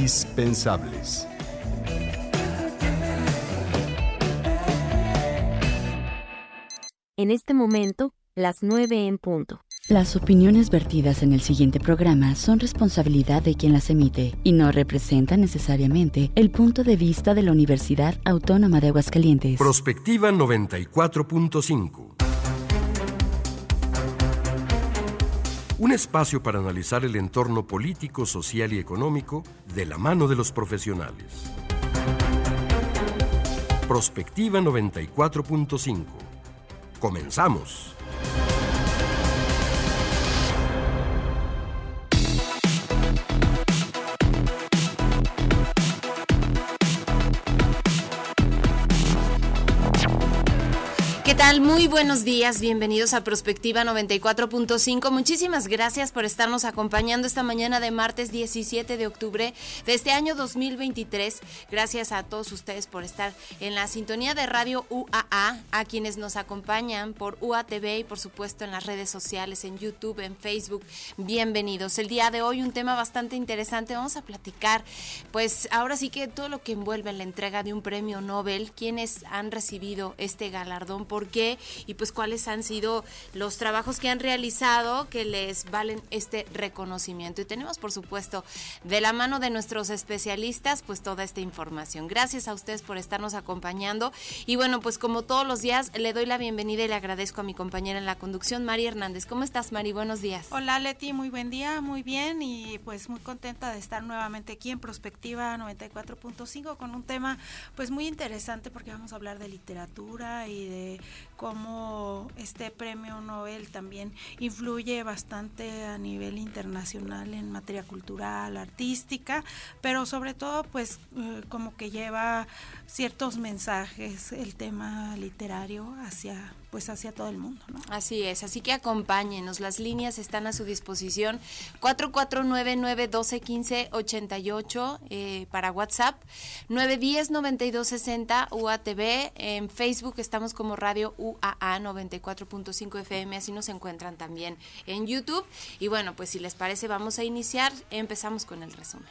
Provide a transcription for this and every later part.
indispensables. En este momento, las 9 en punto. Las opiniones vertidas en el siguiente programa son responsabilidad de quien las emite y no representan necesariamente el punto de vista de la Universidad Autónoma de Aguascalientes. Prospectiva 94.5. Un espacio para analizar el entorno político, social y económico de la mano de los profesionales. Prospectiva 94.5. Comenzamos. Tal? Muy buenos días, bienvenidos a Prospectiva 94.5. Muchísimas gracias por estarnos acompañando esta mañana de martes 17 de octubre de este año 2023. Gracias a todos ustedes por estar en la sintonía de Radio UAA, a quienes nos acompañan por UATV y por supuesto en las redes sociales, en YouTube, en Facebook. Bienvenidos. El día de hoy un tema bastante interesante. Vamos a platicar, pues ahora sí que todo lo que envuelve la entrega de un premio Nobel, quienes han recibido este galardón, por y pues cuáles han sido los trabajos que han realizado que les valen este reconocimiento. Y tenemos, por supuesto, de la mano de nuestros especialistas, pues toda esta información. Gracias a ustedes por estarnos acompañando. Y bueno, pues como todos los días, le doy la bienvenida y le agradezco a mi compañera en la conducción, Mari Hernández. ¿Cómo estás, Mari? Buenos días. Hola, Leti, muy buen día, muy bien y pues muy contenta de estar nuevamente aquí en Prospectiva 94.5 con un tema pues muy interesante porque vamos a hablar de literatura y de cómo este premio Nobel también influye bastante a nivel internacional en materia cultural, artística, pero sobre todo pues eh, como que lleva ciertos mensajes el tema literario hacia pues hacia todo el mundo. ¿no? Así es, así que acompáñenos, las líneas están a su disposición 4499-1215-88 eh, para WhatsApp, 910-9260 UATV, en Facebook estamos como Radio UAA 94.5 FM, así nos encuentran también en YouTube. Y bueno, pues si les parece vamos a iniciar, empezamos con el resumen.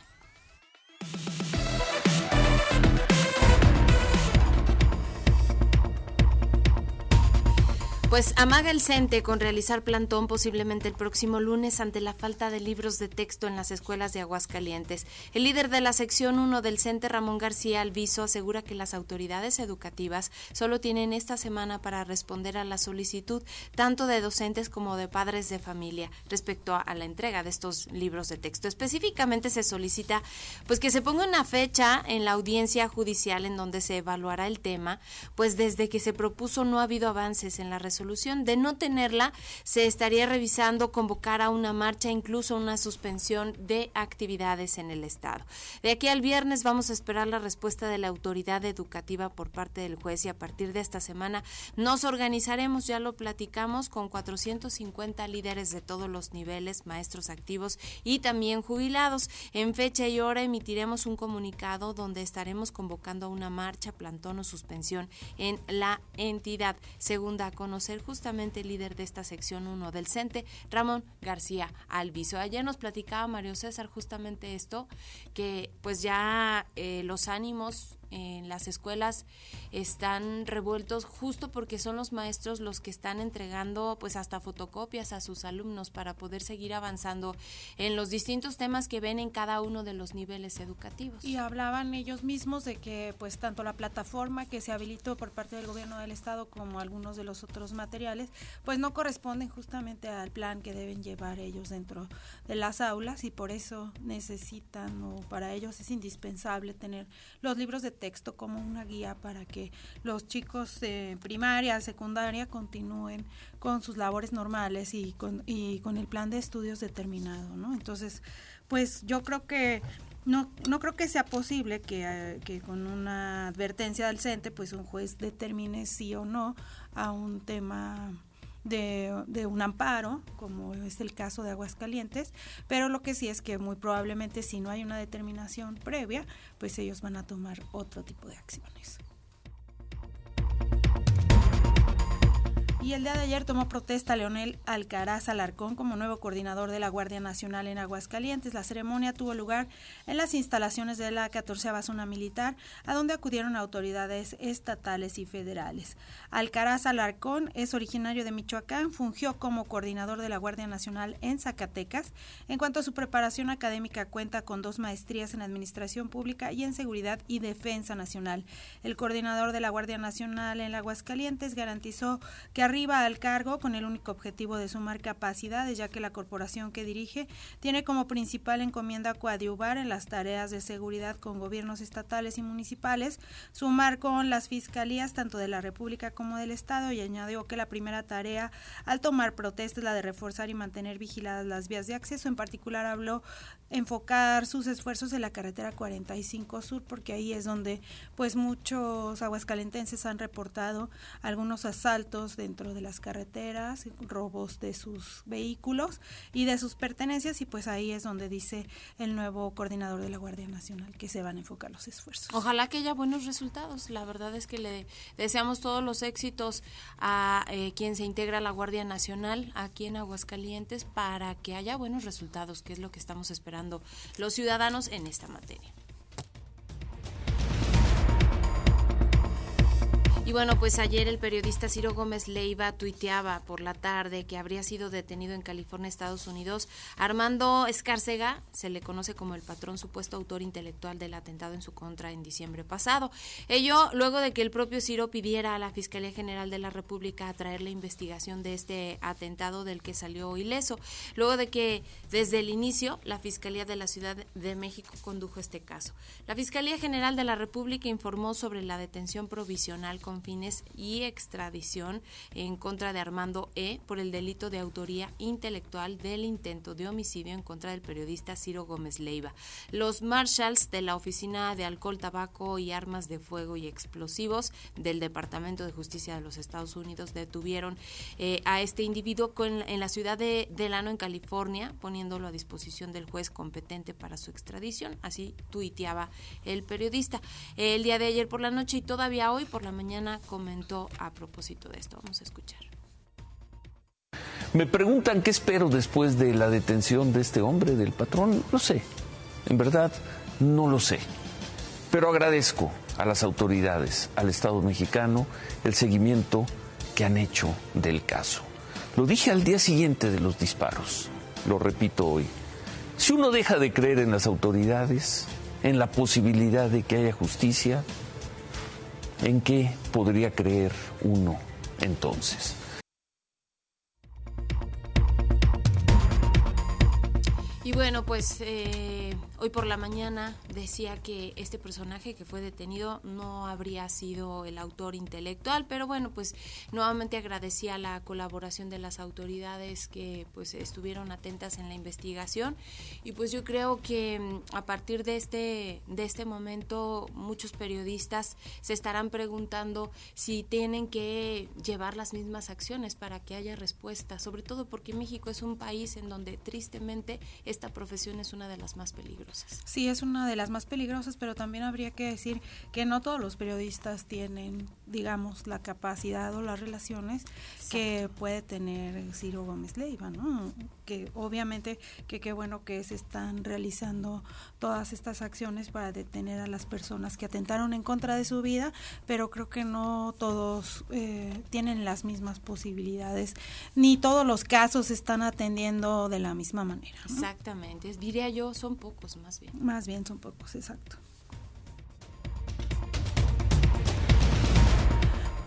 Pues amaga el CENTE con realizar plantón posiblemente el próximo lunes ante la falta de libros de texto en las escuelas de Aguascalientes. El líder de la sección 1 del CENTE, Ramón García Alviso, asegura que las autoridades educativas solo tienen esta semana para responder a la solicitud tanto de docentes como de padres de familia respecto a, la entrega de estos libros de texto. Específicamente se solicita pues que se ponga una fecha en la audiencia judicial en donde se evaluará el tema, pues desde que se propuso no ha habido avances en la resolución solución. De no tenerla, se estaría revisando convocar a una marcha, incluso una suspensión de actividades en el Estado. De aquí al viernes vamos a esperar la respuesta de la autoridad educativa por parte del juez y a partir de esta semana nos organizaremos, ya lo platicamos, con 450 líderes de todos los niveles, maestros activos y también jubilados. En fecha y hora emitiremos un comunicado donde estaremos convocando a una marcha, plantón o suspensión en la entidad. Segunda conocer justamente el líder de esta sección 1 del CENTE, Ramón García Alviso. Ayer nos platicaba Mario César justamente esto, que pues ya eh, los ánimos en las escuelas están revueltos justo porque son los maestros los que están entregando pues hasta fotocopias a sus alumnos para poder seguir avanzando en los distintos temas que ven en cada uno de los niveles educativos. Y hablaban ellos mismos de que pues tanto la plataforma que se habilitó por parte del gobierno del estado como algunos de los otros materiales pues no corresponden justamente al plan que deben llevar ellos dentro de las aulas y por eso necesitan o para ellos es indispensable tener los libros de texto como una guía para que los chicos de primaria, secundaria continúen con sus labores normales y con, y con el plan de estudios determinado, ¿no? Entonces, pues yo creo que no, no creo que sea posible que, eh, que, con una advertencia del pues un juez determine sí o no a un tema de, un amparo, como es el caso de Aguascalientes, pero lo que sí es que muy probablemente si no hay una determinación previa, pues ellos van a tomar otro tipo de acciones. Y el día de ayer tomó protesta Leonel Alcaraz Alarcón como nuevo coordinador de la Guardia Nacional en Aguascalientes. La ceremonia tuvo lugar en las instalaciones de la 14 Zona Militar, a donde acudieron autoridades estatales y federales. Alcaraz Alarcón es originario de Michoacán, fungió como coordinador de la Guardia Nacional en Zacatecas. En cuanto a su preparación académica, cuenta con dos maestrías en Administración Pública y en Seguridad y Defensa Nacional. El coordinador de la Guardia Nacional en Aguascalientes garantizó que arriba al cargo con el único objetivo de sumar capacidades, ya que la corporación que dirige tiene como principal encomienda coadyuvar en las tareas de seguridad con gobiernos estatales y municipales, sumar con las fiscalías tanto de la República como del Estado y añadió que la primera tarea al tomar protesta es la de reforzar y mantener vigiladas las vías de acceso. En particular habló enfocar sus esfuerzos en la carretera 45 Sur porque ahí es donde pues muchos aguascalentenses han reportado algunos asaltos dentro de las carreteras, robos de sus vehículos y de sus pertenencias y pues ahí es donde dice el nuevo coordinador de la Guardia Nacional que se van a enfocar los esfuerzos. Ojalá que haya buenos resultados. La verdad es que le deseamos todos los éxitos a eh, quien se integra a la Guardia Nacional aquí en Aguascalientes para que haya buenos resultados, que es lo que estamos esperando los ciudadanos en esta materia. Y bueno, pues ayer el periodista Ciro Gómez Leiva tuiteaba por la tarde que habría sido detenido en California, Estados Unidos. Armando Escárcega, se le conoce como el patrón supuesto autor intelectual del atentado en su contra en diciembre pasado. Ello luego de que el propio Ciro pidiera a la Fiscalía General de la República atraer la investigación de este atentado del que salió ileso. Luego de que desde el inicio la Fiscalía de la Ciudad de México condujo este caso. La Fiscalía General de la República informó sobre la detención provisional con fines y extradición en contra de Armando E. por el delito de autoría intelectual del intento de homicidio en contra del periodista Ciro Gómez Leiva. Los marshals de la Oficina de Alcohol, Tabaco y Armas de Fuego y Explosivos del Departamento de Justicia de los Estados Unidos detuvieron eh, a este individuo en la ciudad de Delano, en California, poniéndolo a disposición del juez competente para su extradición. Así tuiteaba el periodista. El día de ayer por la noche y todavía hoy por la mañana comentó a propósito de esto. Vamos a escuchar. Me preguntan qué espero después de la detención de este hombre, del patrón. No sé. En verdad, no lo sé. Pero agradezco a las autoridades, al Estado mexicano, el seguimiento que han hecho del caso. Lo dije al día siguiente de los disparos. Lo repito hoy. Si uno deja de creer en las autoridades, en la posibilidad de que haya justicia, ¿En qué podría creer uno entonces? Y bueno, pues eh, hoy por la mañana decía que este personaje que fue detenido no habría sido el autor intelectual, pero bueno, pues nuevamente agradecía la colaboración de las autoridades que pues estuvieron atentas en la investigación y pues yo creo que mm, a partir de este de este momento muchos periodistas se estarán preguntando si tienen que llevar las mismas acciones para que haya respuesta, sobre todo porque México es un país en donde tristemente esta profesión es una de las más peligrosas. Sí, es una de las más peligrosas, pero también habría que decir que no todos los periodistas tienen, digamos, la capacidad o las relaciones que puede tener Ciro Gómez Leiva, ¿no? Que obviamente que qué bueno que se están realizando todas estas acciones para detener a las personas que atentaron en contra de su vida, pero creo que no todos eh, tienen las mismas posibilidades, ni todos los casos se están atendiendo de la misma manera. Exactamente, diría yo, son pocos más bien. Más bien son pocos, exacto.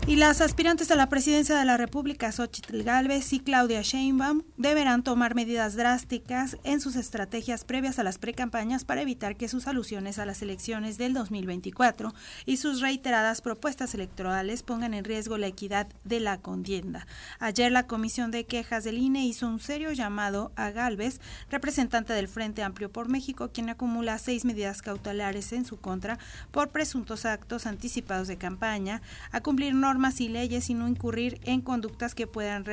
Y las aspirantes a la presidencia de la República, Xochitl Galvez y Claudia Sheinbaum, deberán tomar medidas drásticas en sus estrategias previas a las precampañas para evitar que sus alusiones a las elecciones del 2024 y sus reiteradas propuestas electorales pongan en riesgo la equidad de la contienda. Ayer la Comisión de Quejas del INE hizo un serio llamado a Galvez, representante del Frente Amplio por México, quien acumula seis medidas cautelares en su contra por presuntos actos anticipados de campaña, a cumplir normas normas y leyes y no incurrir en conductas que puedan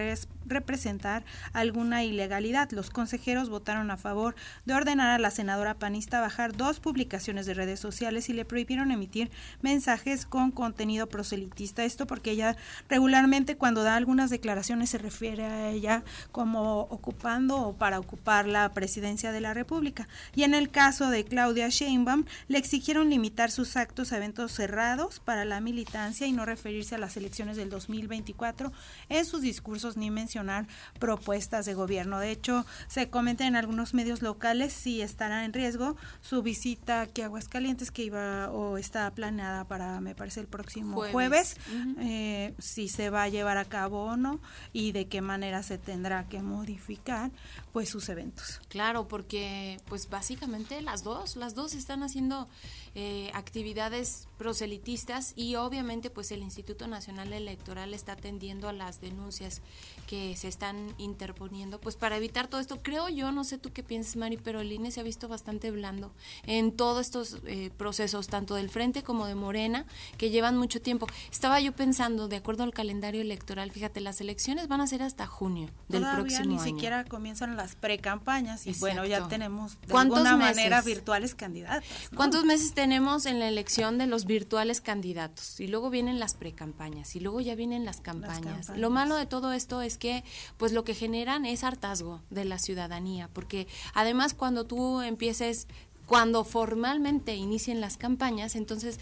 representar alguna ilegalidad. Los consejeros votaron a favor de ordenar a la senadora panista bajar dos publicaciones de redes sociales y le prohibieron emitir mensajes con contenido proselitista. Esto porque ella regularmente cuando da algunas declaraciones se refiere a ella como ocupando o para ocupar la presidencia de la República. Y en el caso de Claudia Sheinbaum, le exigieron limitar sus actos a eventos cerrados para la militancia y no referirse a las elecciones del 2024 en sus discursos ni mencionar propuestas de gobierno. De hecho, se comenta en algunos medios locales si estará en riesgo su visita aquí a Aguascalientes que iba o está planeada para, me parece, el próximo jueves, eh, si se va a llevar a cabo o no y de qué manera se tendrá que modificar pues sus eventos. Claro, porque pues básicamente las dos, las dos están haciendo eh, actividades proselitistas y obviamente pues el Instituto Nacional Electoral está atendiendo a las denuncias que se están interponiendo pues para evitar todo esto. Creo yo, no sé tú qué piensas Mari, pero el INE se ha visto bastante blando en todos estos eh, procesos, tanto del Frente como de Morena, que llevan mucho tiempo. Estaba yo pensando, de acuerdo al calendario electoral, fíjate, las elecciones van a ser hasta junio del próximo año. ni siquiera comienzan las pre-campañas y bueno, ya tenemos de alguna manera virtuales candidatas. ¿Cuántos meses tenemos en la elección de los virtuales candidatos? Y luego vienen las pre-campañas y luego ya vienen las campañas. Lo malo de todo esto es que pues lo que generan es hartazgo de la ciudadanía, porque además cuando tú empieces cuando formalmente inicien las campañas, entonces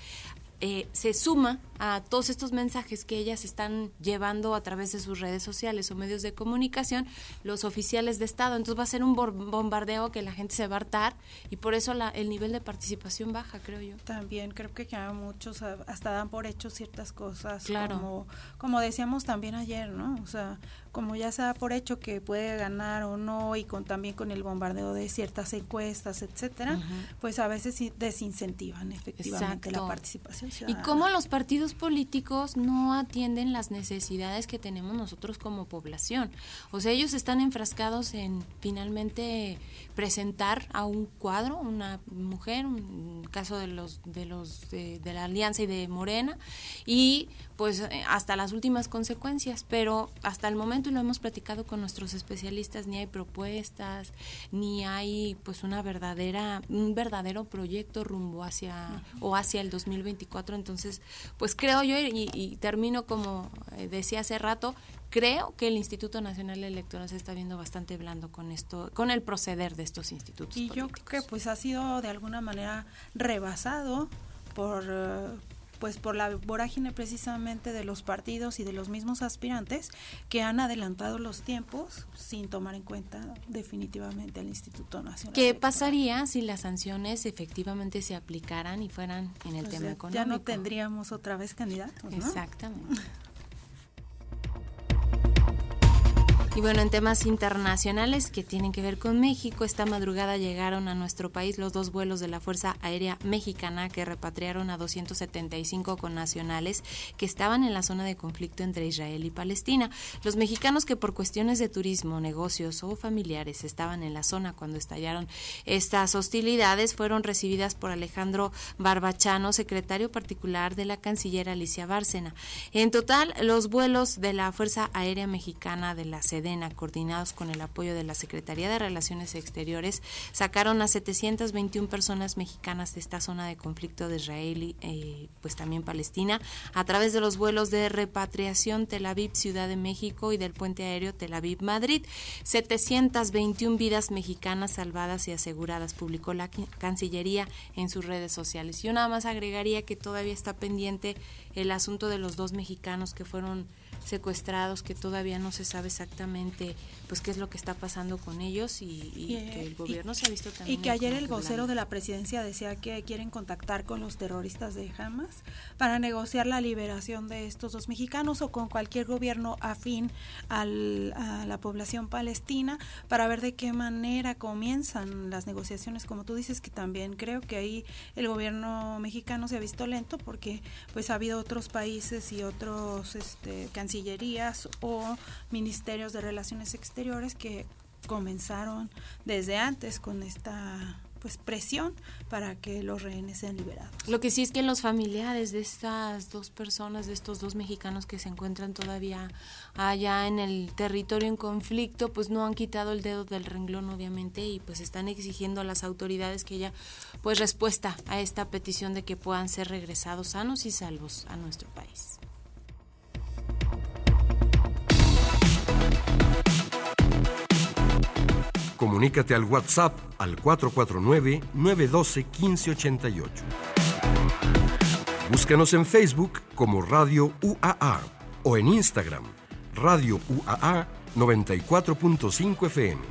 eh, se suma a todos estos mensajes que ellas están llevando a través de sus redes sociales o medios de comunicación, los oficiales de Estado. Entonces va a ser un bombardeo que la gente se va a hartar y por eso la, el nivel de participación baja, creo yo. También creo que ya muchos hasta dan por hecho ciertas cosas, claro. como, como decíamos también ayer, ¿no? O sea, como ya se da por hecho que puede ganar o no y con también con el bombardeo de ciertas encuestas, etcétera, pues a veces desincentivan efectivamente la participación ciudadana. Y cómo los partidos políticos no atienden las necesidades que tenemos nosotros como población. O sea, ellos están enfrascados en finalmente presentar a un cuadro, una mujer, un caso de los de los de, la Alianza y de Morena y pues hasta las últimas consecuencias, pero hasta el momento y lo hemos platicado con nuestros especialistas, ni hay propuestas, ni hay pues una verdadera un verdadero proyecto rumbo hacia o hacia el 2024, entonces pues creo yo y, y termino como eh, decía hace rato, creo que el Instituto Nacional Electoral se está viendo bastante blando con esto, con el proceder de estos institutos. Y yo creo que pues ha sido de alguna manera rebasado por eh, pues por la vorágine precisamente de los partidos y de los mismos aspirantes que han adelantado los tiempos sin tomar en cuenta definitivamente al Instituto Nacional. ¿Qué pasaría si las sanciones efectivamente se aplicaran y fueran en el tema económico? Ya no tendríamos otra vez candidatos. Exactamente. Y bueno, en temas internacionales que tienen que ver con México, esta madrugada llegaron a nuestro país los dos vuelos de la Fuerza Aérea Mexicana que repatriaron a 275 connacionales que estaban en la zona de conflicto entre Israel y Palestina. Los mexicanos que por cuestiones de turismo, negocios o familiares estaban en la zona cuando estallaron estas hostilidades fueron recibidas por Alejandro Barbachano, secretario particular de la canciller Alicia Bárcena. En total, los vuelos de la Fuerza Aérea Mexicana de la sede coordinados con el apoyo de la Secretaría de Relaciones Exteriores, sacaron a 721 personas mexicanas de esta zona de conflicto de Israel y eh, pues también Palestina a través de los vuelos de repatriación Tel Aviv, Ciudad de México y del puente aéreo Tel Aviv, Madrid. 721 vidas mexicanas salvadas y aseguradas, publicó la Cancillería en sus redes sociales. Yo nada más agregaría que todavía está pendiente el asunto de los dos mexicanos que fueron secuestrados que todavía no se sabe exactamente pues qué es lo que está pasando con ellos y, que el gobierno se ha visto también. Y que ayer el vocero de la presidencia decía que quieren contactar con los terroristas de Hamas para negociar la liberación de estos dos mexicanos o con cualquier gobierno afín al, a la población palestina para ver de qué manera comienzan las negociaciones. Como tú dices, que también creo que ahí el gobierno mexicano se ha visto lento porque pues ha habido otros países y otros este, cancillerías o ministerios de relaciones exteriores que comenzaron desde antes con esta pues presión para que los rehenes sean liberados. Lo que sí es que los familiares de estas dos personas, de estos dos mexicanos que se encuentran todavía allá en el territorio en conflicto, pues no han quitado el dedo del renglón obviamente y pues están exigiendo a las autoridades que haya pues respuesta a esta petición de que puedan ser regresados sanos y salvos a nuestro país. Comunícate al WhatsApp al 449-912-1588. Búscanos en Facebook como Radio UAA o en Instagram, Radio UAA 94.5 FM.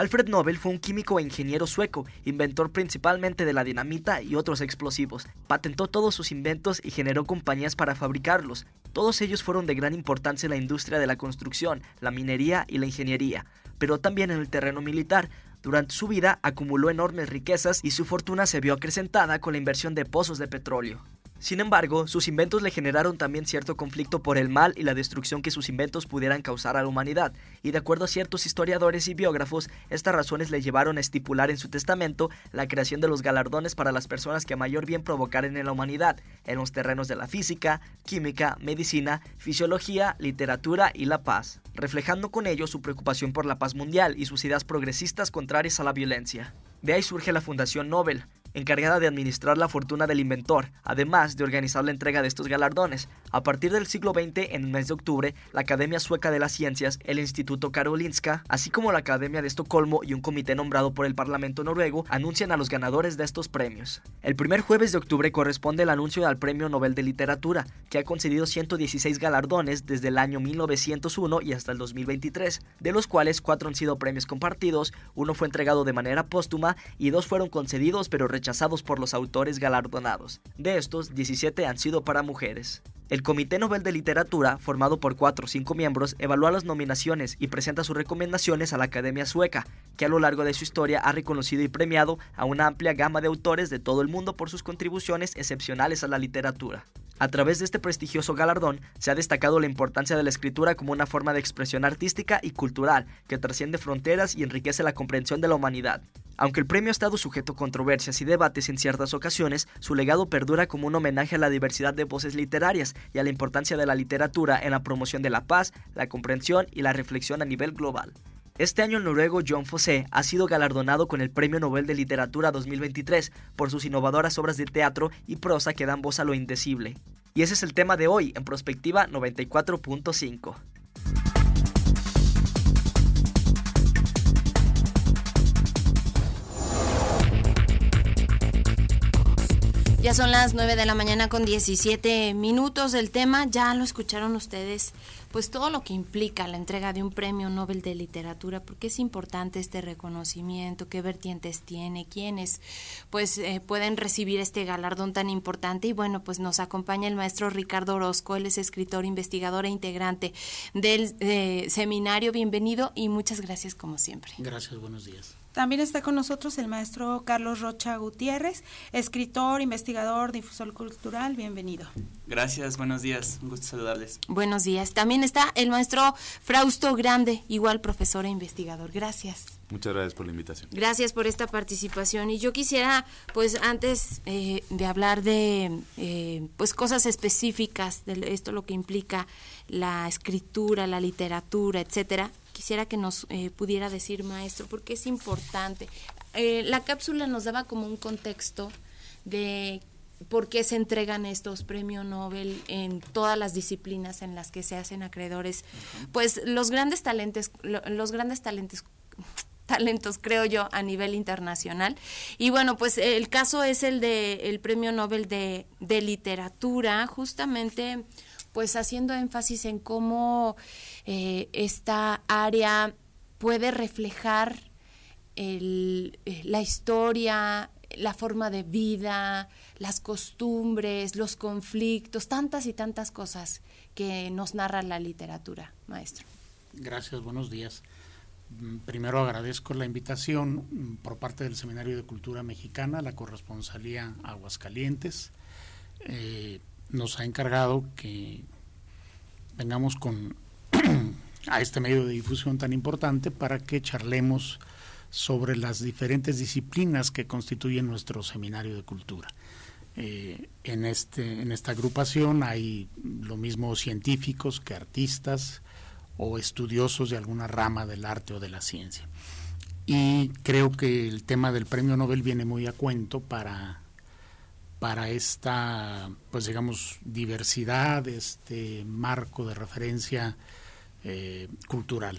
Alfred Nobel fue un químico e ingeniero sueco, inventor principalmente de la dinamita y otros explosivos. Patentó todos sus inventos y generó compañías para fabricarlos. Todos ellos fueron de gran importancia en la industria de la construcción, la minería y la ingeniería, pero también en el terreno militar. Durante su vida acumuló enormes riquezas y su fortuna se vio acrecentada con la inversión de pozos de petróleo. Sin embargo, sus inventos le generaron también cierto conflicto por el mal y la destrucción que sus inventos pudieran causar a la humanidad, y de acuerdo a ciertos historiadores y biógrafos, estas razones le llevaron a estipular en su testamento la creación de los galardones para las personas que mayor bien provocaran en la humanidad, en los terrenos de la física, química, medicina, fisiología, literatura y la paz, reflejando con ello su preocupación por la paz mundial y sus ideas progresistas contrarias a la violencia. De ahí surge la Fundación Nobel, encargada de administrar la fortuna del inventor, además de organizar la entrega de estos galardones. A partir del siglo XX, en el mes de octubre, la Academia Sueca de las Ciencias, el Instituto Karolinska, así como la Academia de Estocolmo y un comité nombrado por el Parlamento noruego, anuncian a los ganadores de estos premios. El primer jueves de octubre corresponde el anuncio al Premio Nobel de Literatura, que ha concedido 116 galardones desde el año 1901 y hasta el 2023, de los cuales cuatro han sido premios compartidos, uno fue entregado de manera póstuma y dos fueron concedidos pero rechazados por los autores galardonados. De estos, 17 han sido para mujeres. El Comité Nobel de Literatura, formado por cuatro o cinco miembros, evalúa las nominaciones y presenta sus recomendaciones a la Academia Sueca, que a lo largo de su historia ha reconocido y premiado a una amplia gama de autores de todo el mundo por sus contribuciones excepcionales a la literatura. A través de este prestigioso galardón se ha destacado la importancia de la escritura como una forma de expresión artística y cultural que trasciende fronteras y enriquece la comprensión de la humanidad. Aunque el premio ha estado sujeto a controversias y debates en ciertas ocasiones, su legado perdura como un homenaje a la diversidad de voces literarias y a la importancia de la literatura en la promoción de la paz, la comprensión y la reflexión a nivel global. Este año el noruego John Fosse ha sido galardonado con el Premio Nobel de Literatura 2023 por sus innovadoras obras de teatro y prosa que dan voz a lo indecible. Y ese es el tema de hoy en Prospectiva 94.5. Ya son las 9 de la mañana con 17 minutos del tema, ya lo escucharon ustedes, pues todo lo que implica la entrega de un premio Nobel de Literatura, porque es importante este reconocimiento, qué vertientes tiene, quiénes pues eh, pueden recibir este galardón tan importante y bueno, pues nos acompaña el maestro Ricardo Orozco, él es escritor, investigador e integrante del eh, seminario, bienvenido y muchas gracias como siempre. Gracias, buenos días. También está con nosotros el maestro Carlos Rocha Gutiérrez, escritor, investigador, difusor cultural. Bienvenido. Gracias, buenos días. Un gusto saludarles. Buenos días. También está el maestro Frausto Grande, igual profesor e investigador. Gracias. Muchas gracias por la invitación. Gracias por esta participación. Y yo quisiera, pues, antes eh, de hablar de, eh, pues, cosas específicas de esto, lo que implica la escritura, la literatura, etcétera, quisiera que nos eh, pudiera decir, maestro, porque es importante. Eh, la cápsula nos daba como un contexto de por qué se entregan estos premios Nobel en todas las disciplinas en las que se hacen acreedores. Pues los grandes talentos, los grandes talentos talentos, creo yo, a nivel internacional. Y bueno, pues el caso es el de el Premio Nobel de, de Literatura, justamente pues haciendo énfasis en cómo eh, esta área puede reflejar eh, la historia, la forma de vida, las costumbres, los conflictos, tantas y tantas cosas que nos narra la literatura, maestro. Gracias, buenos días. Mm, primero agradezco la invitación mm, por parte del Seminario de Cultura Mexicana, la corresponsalía Aguascalientes, eh, nos ha encargado que vengamos con a este medio de difusión tan importante para que charlemos sobre las diferentes disciplinas que constituyen nuestro seminario de cultura. Eh, en, este, en esta agrupación hay lo mismo científicos que artistas o estudiosos de alguna rama del arte o de la ciencia. Y creo que el tema del premio Nobel viene muy a cuento para, para esta, pues digamos, diversidad, este marco de referencia eh, cultural.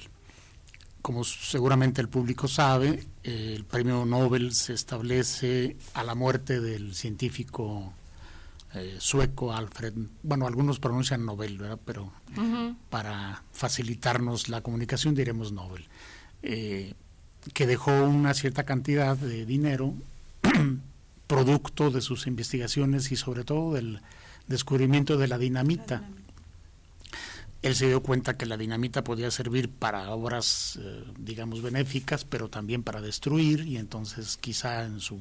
Como seguramente el público sabe, el premio Nobel se establece a la muerte del científico eh, sueco Alfred, bueno, algunos pronuncian Nobel, ¿verdad? pero para facilitarnos la comunicación diremos Nobel, eh, que dejó una cierta cantidad de dinero producto de sus investigaciones y sobre todo del descubrimiento de la dinamita. Él se dio cuenta que la dinamita podía servir para obras, eh, digamos, benéficas, pero también para destruir, y entonces quizá en su,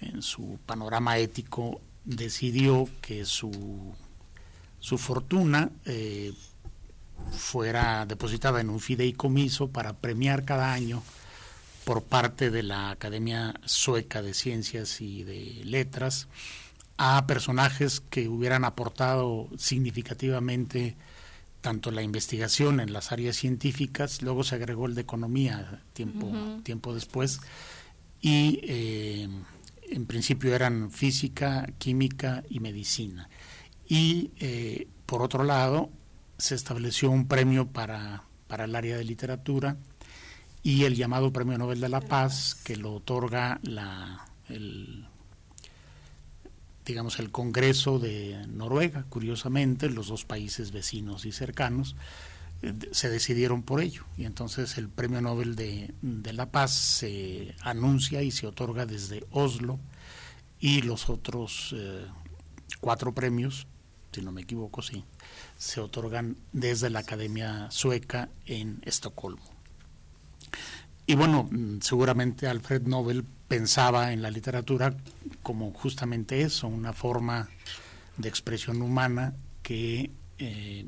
en su panorama ético decidió que su, su fortuna eh, fuera depositada en un fideicomiso para premiar cada año por parte de la Academia Sueca de Ciencias y de Letras a personajes que hubieran aportado significativamente tanto la investigación en las áreas científicas, luego se agregó el de economía tiempo, tiempo después, y eh, en principio eran física, química y medicina. Y eh, por otro lado, se estableció un premio para, para el área de literatura y el llamado Premio Nobel de la Paz, que lo otorga la, el digamos, el Congreso de Noruega, curiosamente, los dos países vecinos y cercanos, eh, se decidieron por ello. Y entonces el Premio Nobel de, la Paz se anuncia y se otorga desde Oslo y los otros eh, cuatro premios, si no me equivoco, sí, se otorgan desde la Academia Sueca en Estocolmo. Y bueno, mm, seguramente Alfred Nobel pensaba en la literatura como justamente eso, una forma de expresión humana que eh,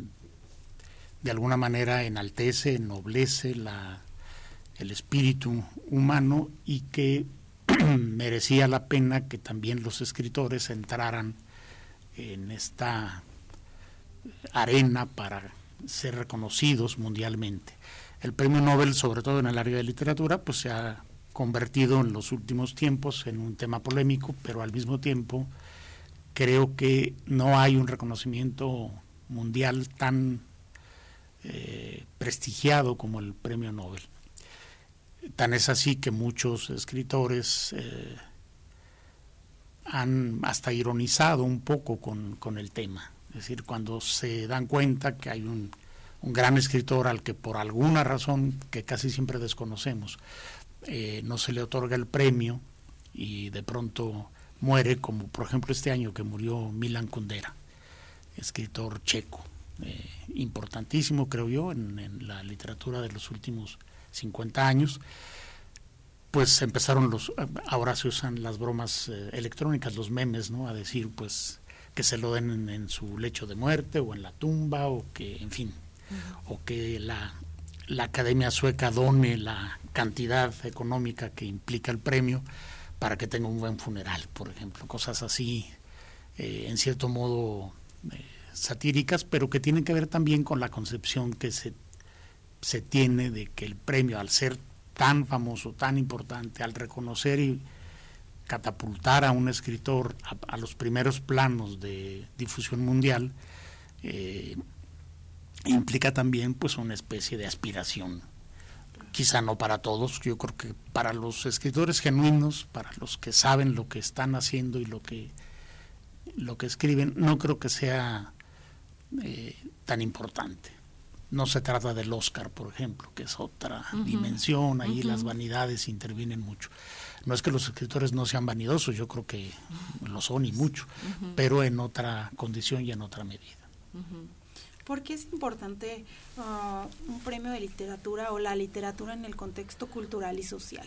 de alguna manera enaltece, ennoblece la, el espíritu humano y que merecía la pena que también los escritores entraran en esta arena para ser reconocidos mundialmente. El premio Nobel, sobre todo en el área de literatura, pues se ha convertido en los últimos tiempos en un tema polémico, pero al mismo tiempo creo que no hay un reconocimiento mundial tan eh, prestigiado como el premio Nobel. Tan es así que muchos escritores eh, han hasta ironizado un poco con, con, el tema. Es decir, cuando se dan cuenta que hay un, un gran escritor al que por alguna razón que casi siempre desconocemos eh, no se le otorga el premio y de pronto muere, como por ejemplo este año que murió Milan Kundera, escritor checo, eh, importantísimo creo yo en, la literatura de los últimos 50 años, pues empezaron los, ahora se usan las bromas eh, electrónicas, los memes, ¿no? A decir pues que se lo den en, su lecho de muerte o en la tumba o que, en fin, o que la la Academia Sueca done la cantidad económica que implica el premio para que tenga un buen funeral, por ejemplo, cosas así, eh, en cierto modo eh, satíricas, pero que tienen que ver también con la concepción que se, se tiene de que el premio, al ser tan famoso, tan importante, al reconocer y catapultar a un escritor a, los primeros planos de difusión mundial, eh, implica también pues una especie de aspiración. Quizá no para todos, yo creo que para los escritores genuinos, para los que saben lo que están haciendo y lo que, lo que escriben, no creo que sea eh, tan importante. No se trata del Oscar, por ejemplo, que es otra dimensión, ahí las vanidades intervienen mucho. No es que los escritores no sean vanidosos, yo creo que lo son y mucho, pero en otra condición y en otra medida. ¿Por qué es importante ah, un premio de literatura o la literatura en el contexto cultural y social?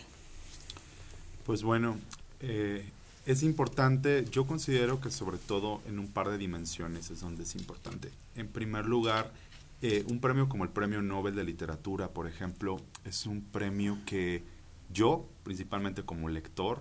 Pues bueno, eh, es importante, yo considero que sobre todo en un par de dimensiones es donde es importante. En primer lugar, eh, un premio como el Premio Nobel de Literatura, por ejemplo, es un premio que yo, principalmente como lector,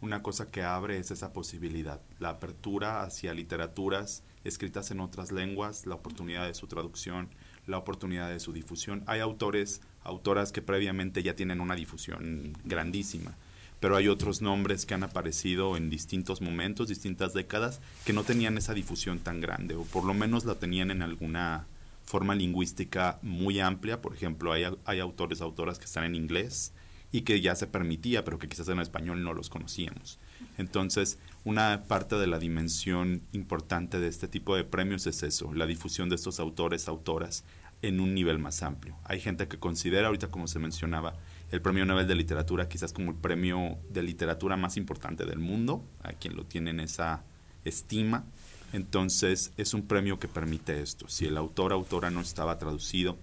una cosa que abre es esa posibilidad, la apertura hacia literaturas escritas en otras lenguas, la oportunidad de su traducción, la oportunidad de su difusión. Hay autores, autoras que previamente ya tienen una difusión grandísima, pero hay otros nombres que han aparecido en distintos momentos, distintas décadas, que no tenían esa difusión tan grande, o por lo menos la tenían en alguna forma lingüística muy amplia. Por ejemplo, hay, hay autores, autoras que están en inglés y que ya se permitía, pero que quizás en español no los conocíamos. Entonces, una parte de la dimensión importante de este tipo de premios es eso, la difusión de estos autores, autoras, en un nivel más amplio. Hay gente que considera, ahorita como se mencionaba, el Premio Nobel de Literatura quizás como el premio de literatura más importante del mundo, a quien lo tiene en esa estima. Entonces, es un premio que permite esto. Si el autor, autora no estaba traducido,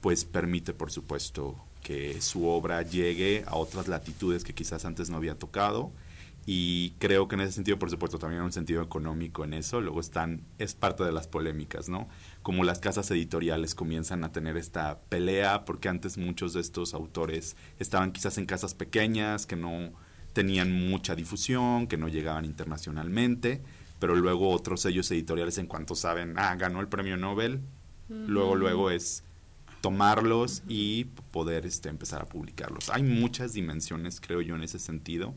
pues permite, por supuesto, que su obra llegue a otras latitudes que quizás antes no había tocado. Y creo que en ese sentido, por supuesto, también hay un sentido económico en eso. Luego están, es parte de las polémicas, ¿no? Como las casas editoriales comienzan a tener esta pelea, porque antes muchos de estos autores estaban quizás en casas pequeñas, que no tenían mucha difusión, que no llegaban internacionalmente, pero luego otros sellos editoriales en cuanto saben, ah, ganó el premio Nobel, luego, luego es tomarlos y poder este, empezar a publicarlos. Hay muchas dimensiones, creo yo, en ese sentido,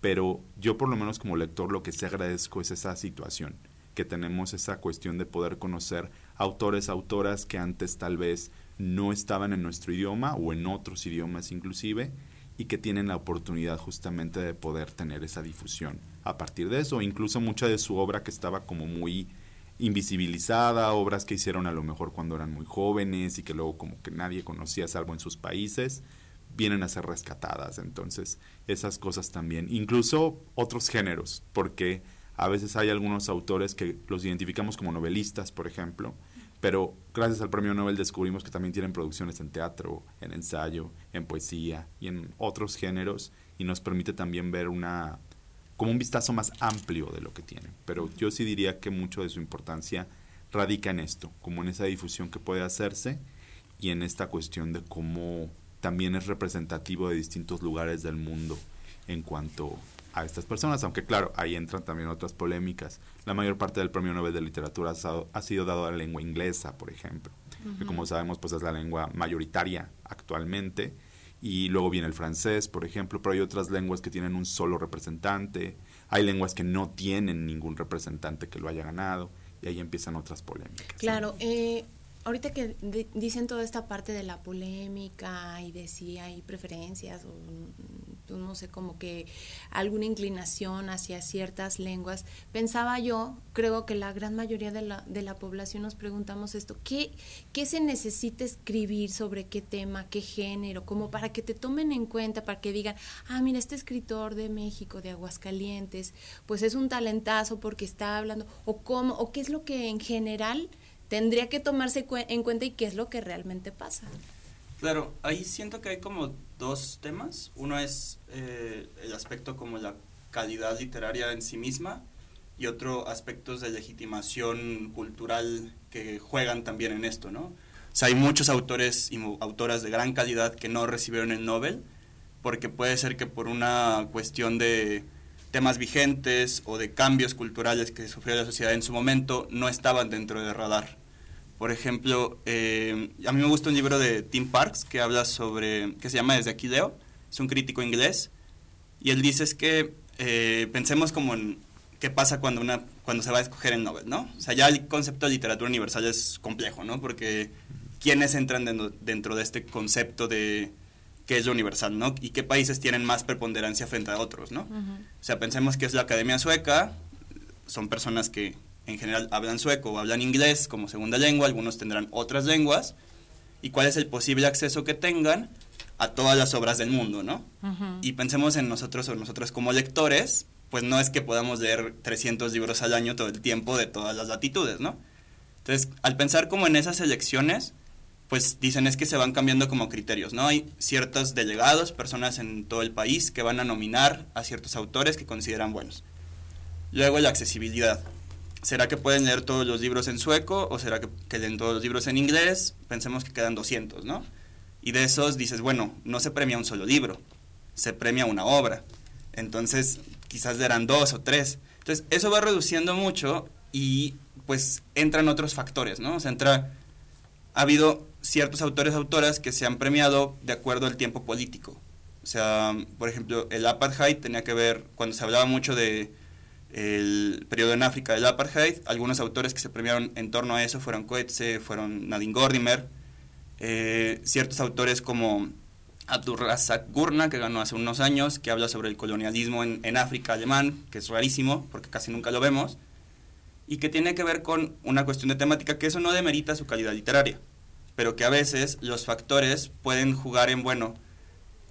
pero yo por lo menos como lector lo que sí agradezco es esa situación, que tenemos esa cuestión de poder conocer autores, autoras que antes tal vez no estaban en nuestro idioma o en otros idiomas inclusive, y que tienen la oportunidad justamente de poder tener esa difusión a partir de eso, incluso mucha de su obra que estaba como muy invisibilizada, obras que hicieron a lo mejor cuando eran muy jóvenes y que luego como que nadie conocía salvo en sus países, vienen a ser rescatadas. Entonces, esas cosas también, incluso otros géneros, porque a veces hay algunos autores que los identificamos como novelistas, por ejemplo, pero gracias al premio Nobel descubrimos que también tienen producciones en teatro, en ensayo, en poesía y en otros géneros y nos permite también ver una como un vistazo más amplio de lo que tienen. Pero yo sí diría que mucho de su importancia radica en esto, como en esa difusión que puede hacerse y en esta cuestión de cómo también es representativo de distintos lugares del mundo en cuanto a estas personas, aunque claro, ahí entran también otras polémicas. La mayor parte del Premio Nobel de Literatura ha, sido dado a la lengua inglesa, por ejemplo, que como sabemos pues es la lengua mayoritaria actualmente y luego viene el francés, por ejemplo, pero hay otras lenguas que tienen un solo representante, hay lenguas que no tienen ningún representante que lo haya ganado, y ahí empiezan otras polémicas. Claro, eh, ahorita que dicen toda esta parte de la polémica y de si hay preferencias o no sé, como que alguna inclinación hacia ciertas lenguas, pensaba yo, creo que la gran mayoría de la, de la población nos preguntamos esto, ¿qué, ¿qué se necesita escribir sobre qué tema, qué género, como para que te tomen en cuenta, para que digan, ah, mira, este escritor de México, de Aguascalientes, pues es un talentazo porque está hablando, o cómo, o qué es lo que en general tendría que tomarse en cuenta y qué es lo que realmente pasa. Claro, ahí siento que hay como dos temas. Uno es eh, el aspecto como la calidad literaria en sí misma y otro aspectos de legitimación cultural que juegan también en esto, ¿no? O sea, hay muchos autores y autoras de gran calidad que no recibieron el Nobel porque puede ser que por una cuestión de temas vigentes o de cambios culturales que sufrió la sociedad en su momento no estaban dentro del radar. Por ejemplo, eh, a mí me gusta un libro de Tim Parks que habla sobre, que se llama Desde aquí leo, es un crítico inglés, y él dice es que eh, pensemos como en qué pasa cuando, una, cuando se va a escoger el Nobel, ¿no? O sea, ya el concepto de literatura universal es complejo, ¿no? Porque quiénes entran dentro, de este concepto de qué es lo universal, ¿no? Y qué países tienen más preponderancia frente a otros, ¿no? O sea, pensemos que es la Academia Sueca, son personas que en general hablan sueco o hablan inglés como segunda lengua, algunos tendrán otras lenguas, y cuál es el posible acceso que tengan a todas las obras del mundo, ¿no? Y pensemos en nosotros o nosotros como lectores, pues no es que podamos leer 300 libros al año todo el tiempo de todas las latitudes, ¿no? Entonces, al pensar como en esas elecciones, pues dicen es que se van cambiando como criterios, ¿no? Hay ciertos delegados, personas en todo el país que van a nominar a ciertos autores que consideran buenos Luego la accesibilidad. ¿Será que pueden leer todos los libros en sueco o será que, que leen todos los libros en inglés? Pensemos que quedan 200, ¿no? Y de esos dices, bueno, no se premia un solo libro, se premia una obra. Entonces, quizás eran dos o tres. Entonces, eso va reduciendo mucho y pues entran otros factores, ¿no? O sea, entra, ha habido ciertos autores, autoras que se han premiado de acuerdo al tiempo político. O sea, por ejemplo, el apartheid tenía que ver, cuando se hablaba mucho de el periodo en África del apartheid, algunos autores que se premiaron en torno a eso fueron Coetzee, fueron Nadine Gordimer, eh, ciertos autores como Abdurrazak Gurna, que ganó hace unos años, que habla sobre el colonialismo en, en África alemán, que es rarísimo, porque casi nunca lo vemos, y que tiene que ver con una cuestión de temática que eso no demerita su calidad literaria, pero que a veces los factores pueden jugar en, bueno,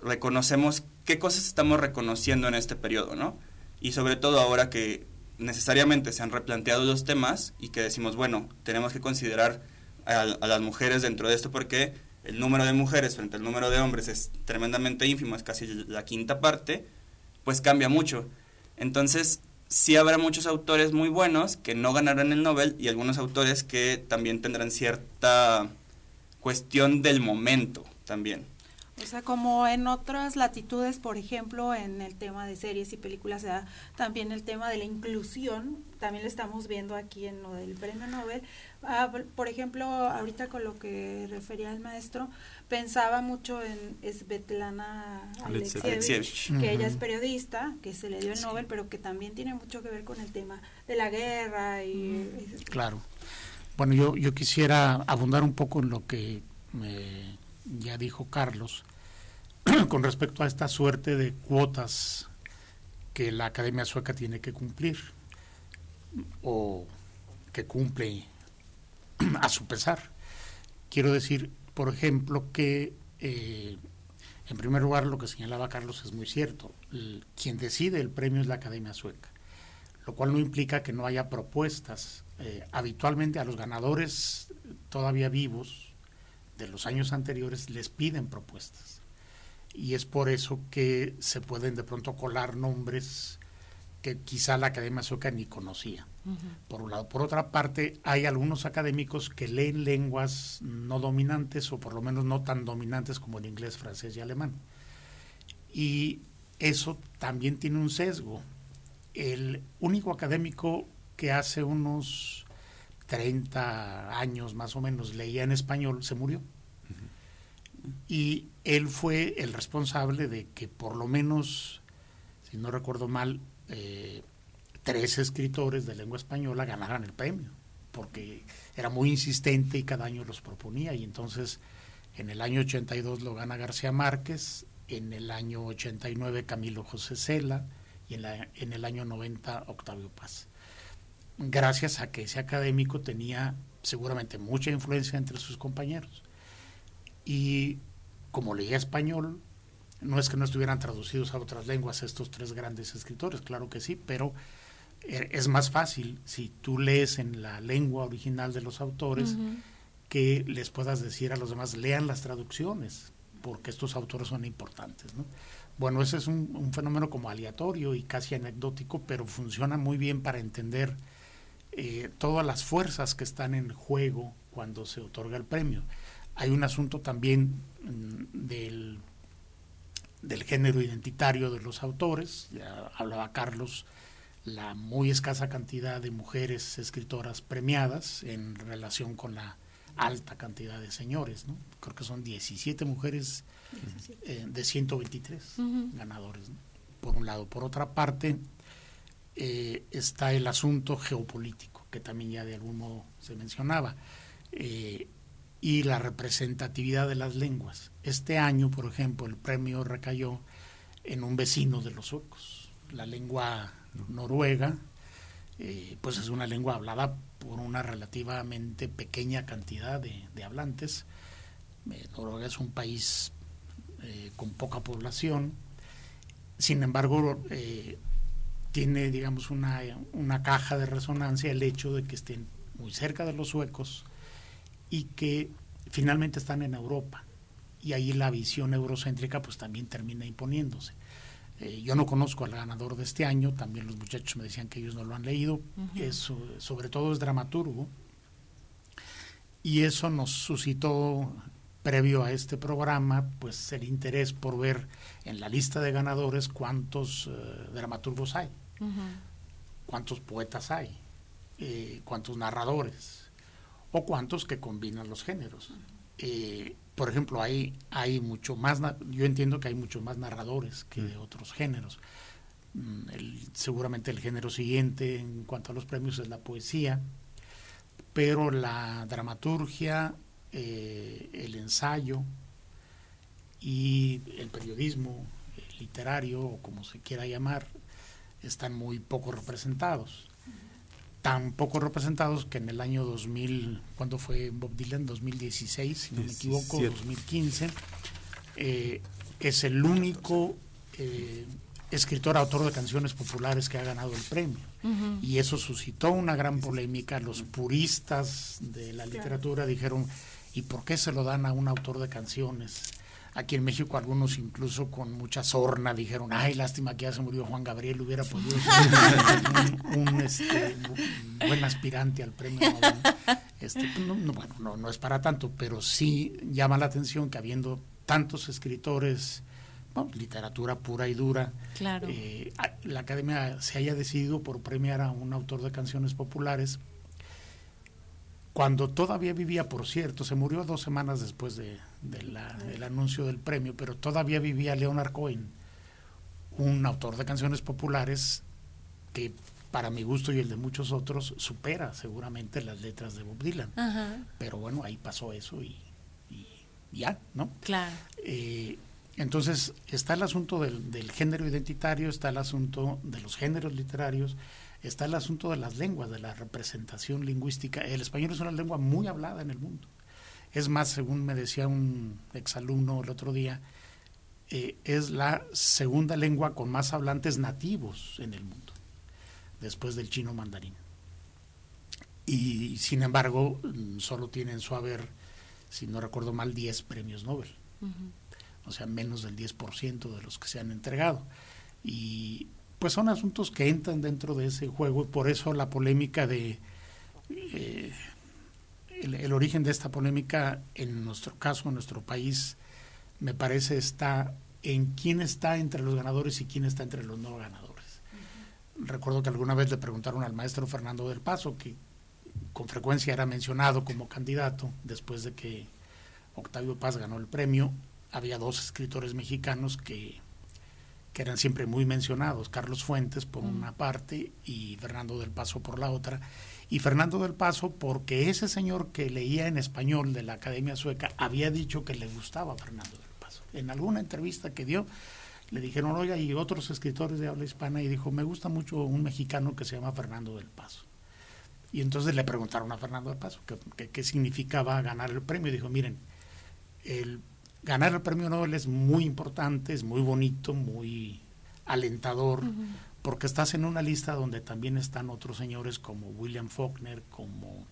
reconocemos qué cosas estamos reconociendo en este periodo, ¿no? Y sobre todo ahora que necesariamente se han replanteado los temas y que decimos, bueno, tenemos que considerar a, las mujeres dentro de esto porque el número de mujeres frente al número de hombres es tremendamente ínfimo, es casi la quinta parte, pues cambia mucho. Entonces, sí habrá muchos autores muy buenos que no ganarán el Nobel y algunos autores que también tendrán cierta cuestión del momento también. O sea, como en otras latitudes, por ejemplo, en el tema de series y películas, sea, también el tema de la inclusión, también lo estamos viendo aquí en lo del premio Nobel. Ah, por ejemplo, ahorita con lo que refería el maestro, pensaba mucho en Svetlana Alexievich, que ella es periodista, que se le dio el Nobel, pero que también tiene mucho que ver con el tema de la guerra y... Claro. Bueno, yo, yo quisiera abundar un poco en lo que me ya dijo Carlos, con respecto a esta suerte de cuotas que la Academia Sueca tiene que cumplir o que cumple a su pesar. Quiero decir, por ejemplo, que eh, en primer lugar lo que señalaba Carlos es muy cierto. quien decide el premio es la Academia Sueca, lo cual no implica que no haya propuestas. Eh, habitualmente a los ganadores todavía vivos de los años anteriores les piden propuestas. Y es por eso que se pueden de pronto colar nombres que quizá la Academia Sueca ni conocía. Por un lado. Por otra parte, hay algunos académicos que leen lenguas no dominantes o por lo menos no tan dominantes como el inglés, francés y alemán. Y eso también tiene un sesgo. El único académico que hace unos 30 años más o menos leía en español se murió. Y él fue el responsable de que por lo menos, si no recuerdo mal, eh, tres escritores de lengua española ganaran el premio, porque era muy insistente y cada año los proponía. Y entonces en el año 82 lo gana García Márquez, en el año 89 Camilo José Cela y en, la, en el año 90 Octavio Paz. Gracias a que ese académico tenía seguramente mucha influencia entre sus compañeros. Y como leía español, no es que no estuvieran traducidos a otras lenguas estos tres grandes escritores, claro que sí, pero eh, es más fácil si tú lees en la lengua original de los autores que les puedas decir a los demás, lean las traducciones, porque estos autores son importantes. ¿no? Bueno, ese es un, fenómeno como aleatorio y casi anecdótico, pero funciona muy bien para entender eh, todas las fuerzas que están en juego cuando se otorga el premio. Hay un asunto también mm, del, del género identitario de los autores, ya hablaba Carlos, la muy escasa cantidad de mujeres escritoras premiadas en relación con la alta cantidad de señores, ¿no? Creo que son 17 mujeres eh, de 123 ganadores, por un lado. Por otra parte, eh, está el asunto geopolítico, que también ya de algún modo se mencionaba. Eh, y la representatividad de las lenguas. Este año, por ejemplo, el premio recayó en un vecino de los suecos. La lengua noruega, eh, pues es una lengua hablada por una relativamente pequeña cantidad de, hablantes. Eh, Noruega es un país eh, con poca población, sin embargo, tiene, digamos, una, una caja de resonancia el hecho de que estén muy cerca de los suecos, y que finalmente están en Europa. Y ahí la visión eurocéntrica pues también termina imponiéndose. Eh, yo no conozco al ganador de este año, también los muchachos me decían que ellos no lo han leído, eso, sobre todo es dramaturgo, y eso nos suscitó previo a este programa, pues el interés por ver en la lista de ganadores cuántos eh, dramaturgos hay, cuántos poetas hay, eh, cuántos narradores o cuántos que combinan los géneros. Eh, por ejemplo, hay, hay mucho más, yo entiendo que hay muchos más narradores que de otros géneros. Mm, seguramente el género siguiente en cuanto a los premios es la poesía, pero la dramaturgia, eh, el ensayo y el periodismo literario, o como se quiera llamar, están muy poco representados. Tan poco representados que en el año 2000, cuando fue Bob Dylan? 2016, si no me equivoco, 2015, eh, es el único eh, escritor, autor de canciones populares que ha ganado el premio. Y eso suscitó una gran polémica. Los puristas de la literatura dijeron, ¿y por qué se lo dan a un autor de canciones? Aquí en México algunos incluso con mucha sorna dijeron, ay, lástima que ya se murió Juan Gabriel, hubiera podido ser un, este, buen aspirante al premio Este, pues, no, bueno, no, es para tanto, pero sí llama la atención que habiendo tantos escritores, literatura pura y dura, eh, la academia se haya decidido por premiar a un autor de canciones populares cuando todavía vivía, por cierto, se murió dos semanas después de, del anuncio del premio, pero todavía vivía Leonard Cohen, un autor de canciones populares que para mi gusto y el de muchos otros supera seguramente las letras de Bob Dylan. Pero bueno, ahí pasó eso y, ya, ¿no? Claro. Eh, entonces está el asunto del, del, género identitario, está el asunto de los géneros literarios, está el asunto de las lenguas, de la representación lingüística. El español es una lengua muy hablada en el mundo. Es más, según me decía un exalumno el otro día, eh, es la segunda lengua con más hablantes nativos en el mundo, después del chino mandarín. Y sin embargo, mm, solo tiene en su haber, si no recuerdo mal, 10 premios Nobel. O sea, menos del 10% de los que se han entregado. Y pues son asuntos que entran dentro de ese juego y por eso la polémica de eh, el, origen de esta polémica en nuestro caso, en nuestro país, me parece está en quién está entre los ganadores y quién está entre los no ganadores. Recuerdo que alguna vez le preguntaron al maestro Fernando del Paso, que con frecuencia era mencionado como candidato después de que Octavio Paz ganó el premio. Había dos escritores mexicanos que que eran siempre muy mencionados, Carlos Fuentes por una parte y Fernando del Paso por la otra. Y Fernando del Paso porque ese señor que leía en español de la Academia Sueca había dicho que le gustaba Fernando del Paso. En alguna entrevista que dio, le dijeron, oiga, y otros escritores de habla hispana, y dijo, me gusta mucho un mexicano que se llama Fernando del Paso. Y entonces le preguntaron a Fernando del Paso qué significaba ganar el premio. Y dijo, miren, el ganar el premio Nobel es muy importante, es muy bonito, muy alentador, porque estás en una lista donde también están otros señores como William Faulkner, como,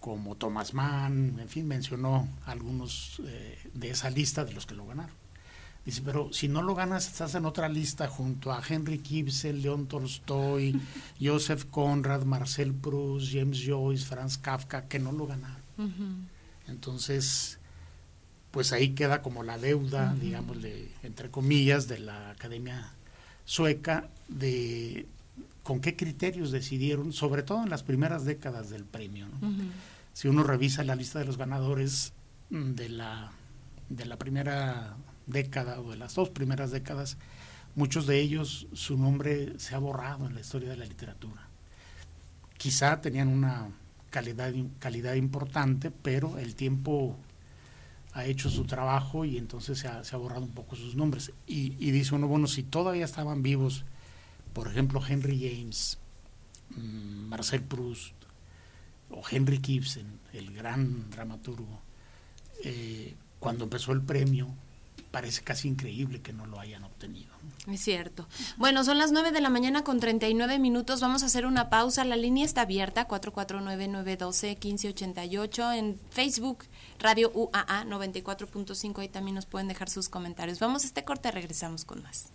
como Thomas Mann, en fin, mencionó algunos eh, de esa lista de los que lo ganaron. Dice, pero si no lo ganas, estás en otra lista junto a Henry Ibsen, León Tolstoy, Joseph Conrad, Marcel Proust, James Joyce, Franz Kafka, que no lo ganaron. Entonces, pues ahí queda como la deuda, digamos, entre comillas, de la Academia Sueca, de con qué criterios decidieron, sobre todo en las primeras décadas del premio. Si uno revisa la lista de los ganadores de la, de la primera década o de las dos primeras décadas, muchos de ellos su nombre se ha borrado en la historia de la literatura. Quizá tenían una calidad, calidad importante, pero el tiempo ha hecho su trabajo y entonces se ha, borrado un poco sus nombres. Y, dice uno, bueno, si todavía estaban vivos, por ejemplo, Henry James, mm, Marcel Proust o Henry Ibsen, el gran dramaturgo, eh, cuando empezó el premio, parece casi increíble que no lo hayan obtenido. Es cierto. Bueno, son las 9 de la mañana con 39 minutos. Vamos a hacer una pausa. La línea está abierta, 449-912-1588. En Facebook, Radio UAA 94.5. Ahí también nos pueden dejar sus comentarios. Vamos a este corte, regresamos con más.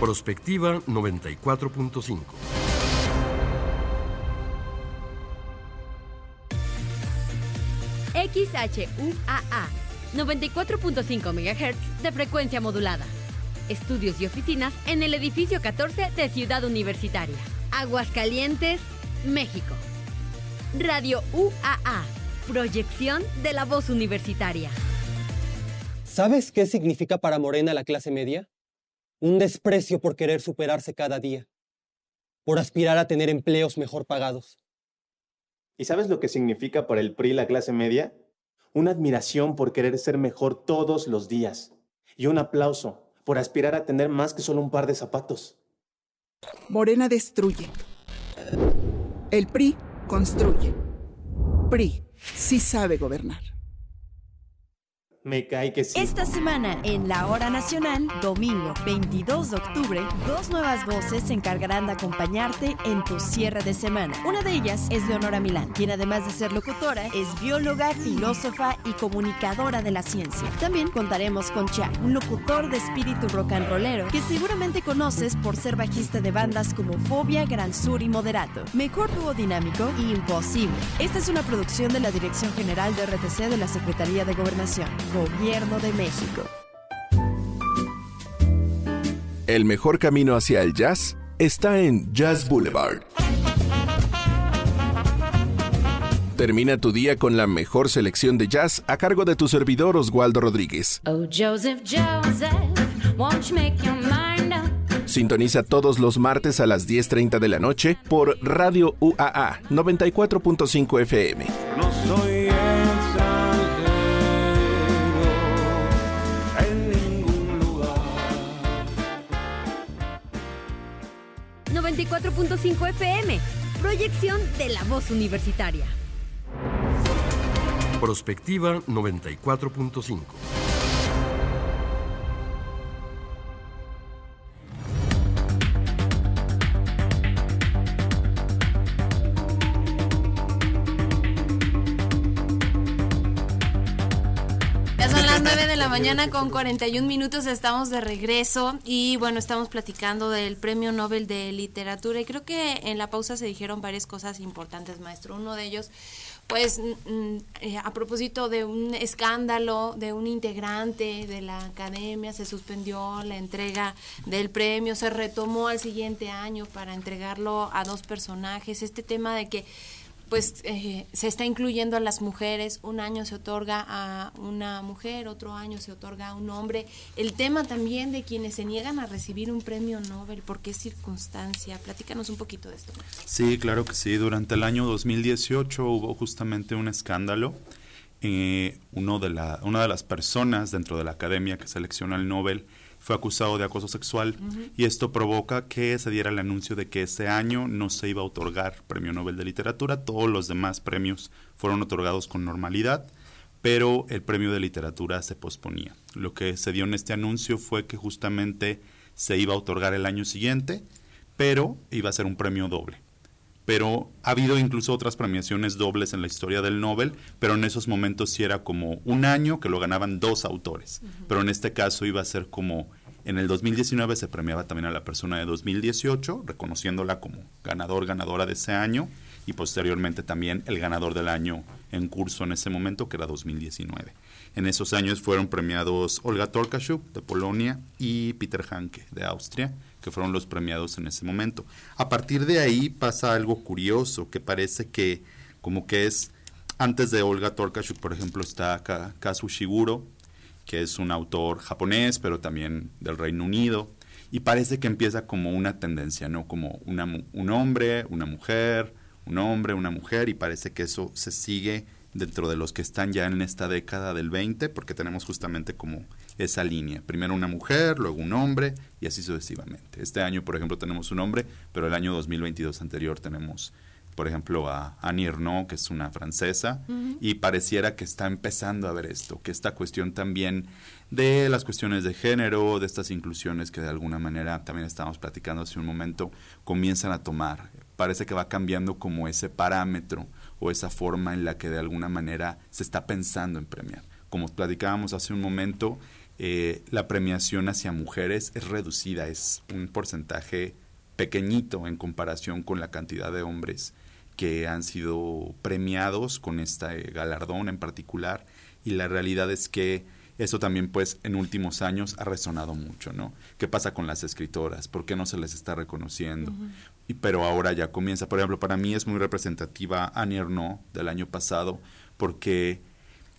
Prospectiva 94.5. XHUAA 94.5 MHz de frecuencia modulada. Estudios y oficinas en el edificio 14 de Ciudad Universitaria. Aguascalientes, México. Radio UAA. Proyección de la voz universitaria. ¿Sabes qué significa para Morena la clase media? Un desprecio por querer superarse cada día, por aspirar a tener empleos mejor pagados. ¿Y sabes lo que significa para el PRI la clase media? Una admiración por querer ser mejor todos los días y un aplauso por aspirar a tener más que solo un par de zapatos. Morena destruye. El PRI construye. PRI sí sabe gobernar. Me cae que sí. Esta semana, en la Hora Nacional, domingo 22 de octubre, dos nuevas voces se encargarán de acompañarte en tu cierre de semana. Una de ellas es Leonora Milán, quien además de ser locutora, es bióloga, filósofa y comunicadora de la ciencia. También contaremos con Cha, un locutor de espíritu rock and rollero que seguramente conoces por ser bajista de bandas como Fobia, Gran Sur y Moderato. Mejor dúo dinámico y imposible. Esta es una producción de la Dirección General de RTC de la Secretaría de Gobernación. Gobierno de México. El mejor camino hacia el jazz está en Jazz Boulevard. Termina tu día con la mejor selección de jazz a cargo de tu servidor Oswaldo Rodríguez. Oh, Joseph, Joseph, won't you make your mind up? Sintoniza todos los martes a las 10.30 de la noche por Radio UAA 94.5 FM. No soy 94.5 FM. Proyección de la voz universitaria. Prospectiva 94.5. mañana con 41 minutos, estamos de regreso y bueno, estamos platicando del Premio Nobel de Literatura y creo que en la pausa se dijeron varias cosas importantes, maestro. Uno de ellos, pues eh, a propósito de un escándalo de un integrante de la academia, se suspendió la entrega del premio, se retomó al siguiente año para entregarlo a dos personajes. Este tema de que pues eh, se está incluyendo a las mujeres, un año se otorga a una mujer, otro año se otorga a un hombre. El tema también de quienes se niegan a recibir un premio Nobel, ¿por qué circunstancia? Platícanos un poquito de esto. Sí, claro que sí. Durante el año 2018 hubo justamente un escándalo. Eh, uno de la, una de las personas dentro de la academia que selecciona el Nobel fue acusado de acoso sexual y esto provoca que se diera el anuncio de que ese año no se iba a otorgar premio Nobel de Literatura, todos los demás premios fueron otorgados con normalidad, pero el premio de literatura se posponía. Lo que se dio en este anuncio fue que justamente se iba a otorgar el año siguiente, pero iba a ser un premio doble. Pero ha habido incluso otras premiaciones dobles en la historia del Nobel, pero en esos momentos sí era como un año que lo ganaban dos autores. Pero en este caso iba a ser como en el 2019 se premiaba también a la persona de 2018, reconociéndola como ganador, ganadora de ese año, y posteriormente también el ganador del año en curso en ese momento, que era 2019. En esos años fueron premiados Olga Torkashuk de Polonia y Peter Hanke de Austria, que fueron los premiados en ese momento. A partir de ahí pasa algo curioso, que parece que como que es, antes de Olga Torkashuk, por ejemplo, está Ka- Kazu Shiguro, que es un autor japonés, pero también del Reino Unido, y parece que empieza como una tendencia, ¿no? Como una, un hombre, una mujer, un hombre, una mujer, y parece que eso se sigue dentro de los que están ya en esta década del 20, porque tenemos justamente como esa línea. Primero una mujer, luego un hombre, y así sucesivamente. Este año, por ejemplo, tenemos un hombre, pero el año 2022 anterior tenemos por ejemplo, a Annie Ernaux, que es una francesa, y pareciera que está empezando a ver esto, que esta cuestión también de las cuestiones de género, de estas inclusiones que de alguna manera también estábamos platicando hace un momento, comienzan a tomar. Parece que va cambiando como ese parámetro o esa forma en la que de alguna manera se está pensando en premiar. Como platicábamos hace un momento, eh, la premiación hacia mujeres es reducida, es un porcentaje pequeñito en comparación con la cantidad de hombres que han sido premiados con este galardón en particular y la realidad es que eso también pues en últimos años ha resonado mucho, ¿no? ¿Qué pasa con las escritoras? ¿Por qué no se les está reconociendo? y, pero ahora ya comienza. Por ejemplo, para mí es muy representativa Annie Ernaux del año pasado porque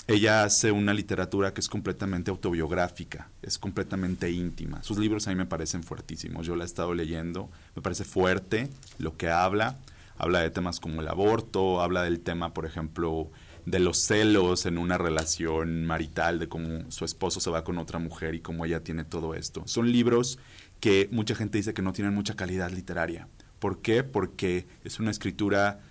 ella hace una literatura que es completamente autobiográfica, es completamente íntima. Sus libros a mí me parecen fuertísimos. Yo la he estado leyendo, me parece fuerte lo que habla. Habla de temas como el aborto, habla del tema, por ejemplo, de los celos en una relación marital, de cómo su esposo se va con otra mujer y cómo ella tiene todo esto. Son libros que mucha gente dice que no tienen mucha calidad literaria. ¿Por qué? Porque es una escritura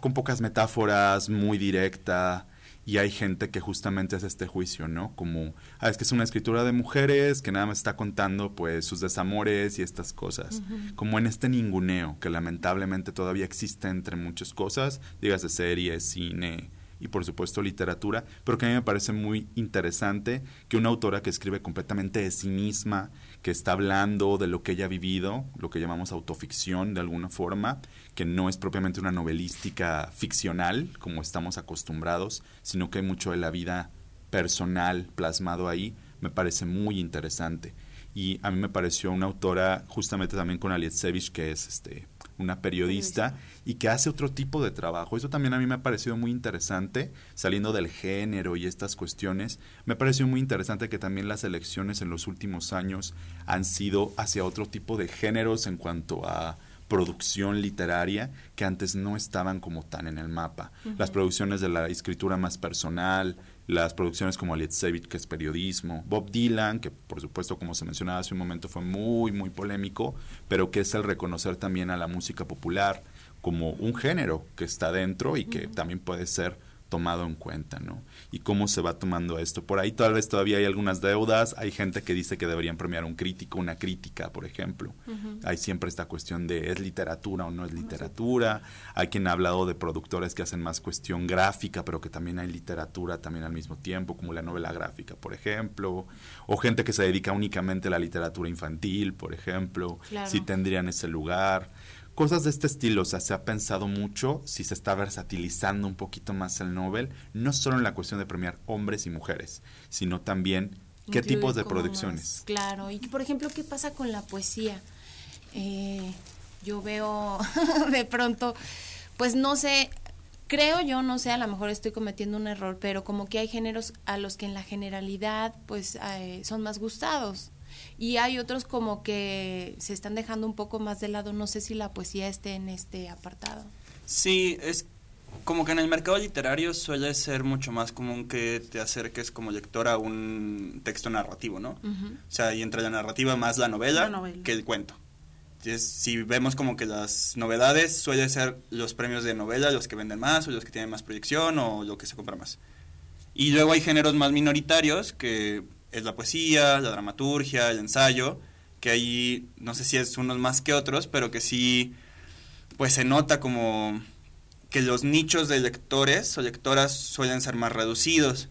con pocas metáforas, muy directa, y hay gente que justamente hace este juicio, ¿no? Como, ah, es que es una escritura de mujeres que nada más está contando pues sus desamores y estas cosas. Como en este ninguneo que lamentablemente todavía existe entre muchas cosas, digas de series, cine y por supuesto literatura, pero que a mí me parece muy interesante que una autora que escribe completamente de sí misma, que está hablando de lo que ella ha vivido, lo que llamamos autoficción de alguna forma, que no es propiamente una novelística ficcional como estamos acostumbrados, sino que hay mucho de la vida personal plasmado ahí, me parece muy interesante. Y a mí me pareció una autora justamente también con Alietsevich, que es este una periodista y que hace otro tipo de trabajo. Eso también a mí me ha parecido muy interesante, saliendo del género y estas cuestiones. Me pareció muy interesante que también las elecciones en los últimos años han sido hacia otro tipo de géneros en cuanto a producción literaria que antes no estaban como tan en el mapa. Las producciones de la escritura más personal, las producciones como Alietsevich, que es periodismo, Bob Dylan, que por supuesto, como se mencionaba hace un momento, fue muy, muy polémico, pero que es el reconocer también a la música popular como un género que está dentro y que también puede ser tomado en cuenta, ¿no? Y cómo se va tomando esto. Por ahí tal vez todavía hay algunas deudas, hay gente que dice que deberían premiar un crítico, una crítica, por ejemplo. Hay siempre esta cuestión de es literatura o no es literatura. Hay quien ha hablado de productores que hacen más cuestión gráfica, pero que también hay literatura también al mismo tiempo, como la novela gráfica, por ejemplo. O gente que se dedica únicamente a la literatura infantil, por ejemplo. Claro. Si tendrían ese lugar cosas de este estilo, o sea, se ha pensado mucho si se está versatilizando un poquito más el Nobel, no solo en la cuestión de premiar hombres y mujeres, sino también qué Incluir tipos de producciones. más, claro, y por ejemplo, ¿qué pasa con la poesía? Eh, yo veo de pronto, pues no sé, creo yo, no sé, a lo mejor estoy cometiendo un error, pero como que hay géneros a los que en la generalidad pues eh, son más gustados. Y hay otros como que se están dejando un poco más de lado. No sé si la poesía esté en este apartado. Sí, es como que en el mercado literario suele ser mucho más común que te acerques como lector a un texto narrativo, ¿no? Ujú. O sea, y entre la narrativa más la novela, La novela. que el cuento. Entonces, si vemos como que las novedades suelen ser los premios de novela, los que venden más, o los que tienen más proyección, o lo que se compra más. Y luego hay géneros más minoritarios, que es la poesía, la dramaturgia, el ensayo, que ahí no sé si es unos más que otros, pero que sí, pues se nota como que los nichos de lectores o lectoras suelen ser más reducidos.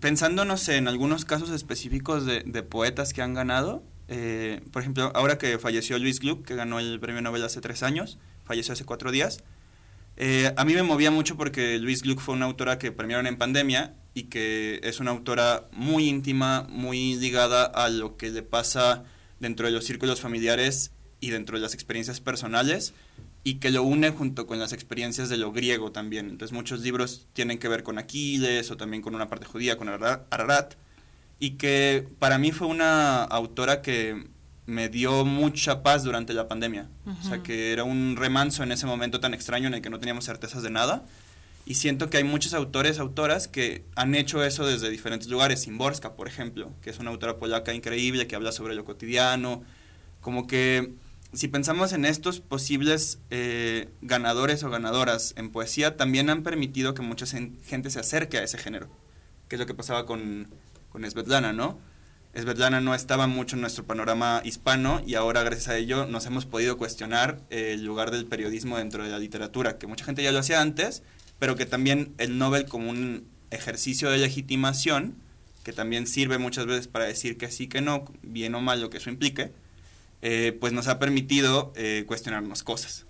Pensando, no sé, en algunos casos específicos de, de poetas que han ganado, eh, por ejemplo, ahora que falleció Luis Gluck, que ganó el premio Nobel hace tres años, falleció hace cuatro días, eh, a mí me movía mucho porque Luis Gluck fue una autora que premiaron en pandemia y que es una autora muy íntima, muy ligada a lo que le pasa dentro de los círculos familiares y dentro de las experiencias personales y que lo une junto con las experiencias de lo griego también. Entonces muchos libros tienen que ver con Aquiles o también con una parte judía, con Ara- Ararat, y que para mí fue una autora que me dio mucha paz durante la pandemia. O sea, que era un remanso en ese momento tan extraño en el que no teníamos certezas de nada. Y siento que hay muchos autores, autoras que han hecho eso desde diferentes lugares. Simborska, por ejemplo, que es una autora polaca increíble que habla sobre lo cotidiano. Como que si pensamos en estos posibles eh, ganadores o ganadoras en poesía, también han permitido que mucha gente se acerque a ese género, que es lo que pasaba con, con Svetlana, ¿no? Svetlana no estaba mucho en nuestro panorama hispano y ahora gracias a ello nos hemos podido cuestionar el lugar del periodismo dentro de la literatura, que mucha gente ya lo hacía antes, pero que también el Nobel como un ejercicio de legitimación, que también sirve muchas veces para decir que sí, que no, bien o mal lo que eso implique, eh, pues nos ha permitido eh, cuestionarnos cosas.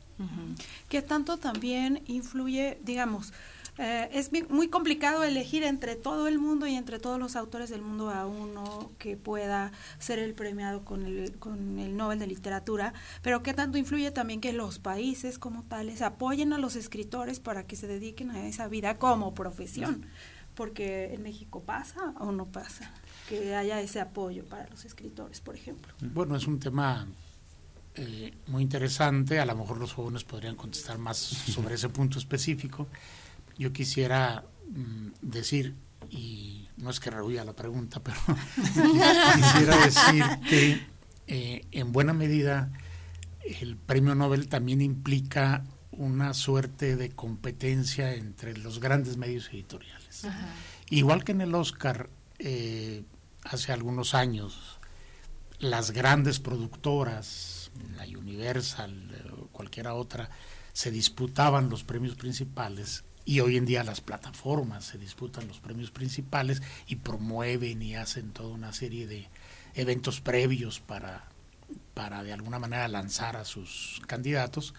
que tanto también influye, digamos, eh, es muy complicado elegir entre todo el mundo y entre todos los autores del mundo a uno que pueda ser el premiado con el, con el Nobel de Literatura, pero que tanto influye también que los países como tales apoyen a los escritores para que se dediquen a esa vida como profesión, porque en México pasa o no pasa, que haya ese apoyo para los escritores, por ejemplo. Bueno, es un tema eh, muy interesante. A lo mejor los jóvenes podrían contestar más sobre ese punto específico. Yo quisiera mm, decir, y no es que rehuya la pregunta, pero quisiera decir que eh, en buena medida el premio Nobel también implica una suerte de competencia entre los grandes medios editoriales. Igual que en el Oscar, eh, hace algunos años, las grandes productoras, la Universal, eh, o cualquiera otra, se disputaban los premios principales y hoy en día las plataformas se disputan los premios principales y promueven y hacen toda una serie de eventos previos para, para de alguna manera lanzar a sus candidatos.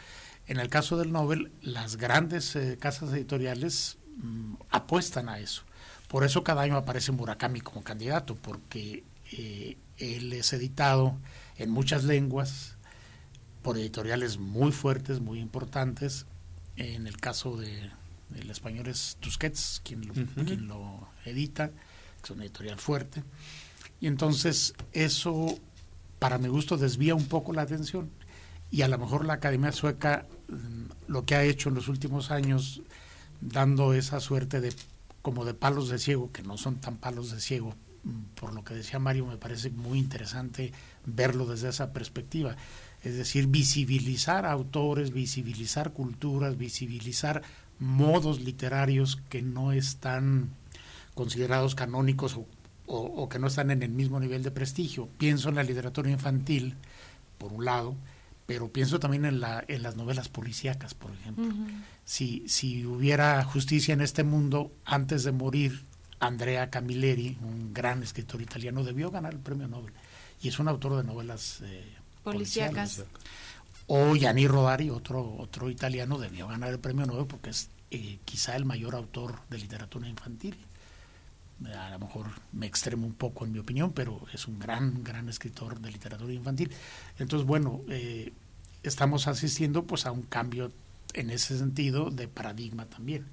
En el caso del Nobel, las grandes eh, casas editoriales mm, apuestan a eso. Por eso cada año aparece Murakami como candidato, porque eh, él es editado en muchas lenguas por editoriales muy fuertes, muy importantes. En el caso de, del español es Tusquets quien lo, Ujú. quien lo edita, es una editorial fuerte. Y entonces eso, para mi gusto, desvía un poco la atención. Y a lo mejor la Academia Sueca mm, lo que ha hecho en los últimos años, dando esa suerte de como de palos de ciego, que no son tan palos de ciego, mm, por lo que decía Mario, me parece muy interesante verlo desde esa perspectiva. Es decir, visibilizar autores, visibilizar culturas, visibilizar modos literarios que no están considerados canónicos o, o- o que no están en el mismo nivel de prestigio. Pienso en la literatura infantil, por un lado, pero pienso también en, la, en las novelas policíacas, por ejemplo. Si, si hubiera justicia en este mundo, antes de morir, Andrea Camilleri, un gran escritor italiano, debió ganar el premio Nobel. Y es un autor de novelas eh, Policíacas. O Gianni Rodari, otro, otro italiano, debió ganar el premio Nobel porque es eh, quizá el mayor autor de literatura infantil. A lo mejor me extremo un poco en mi opinión, pero es un gran, gran escritor de literatura infantil. Entonces, bueno, eh, estamos asistiendo pues a un cambio en ese sentido de paradigma también.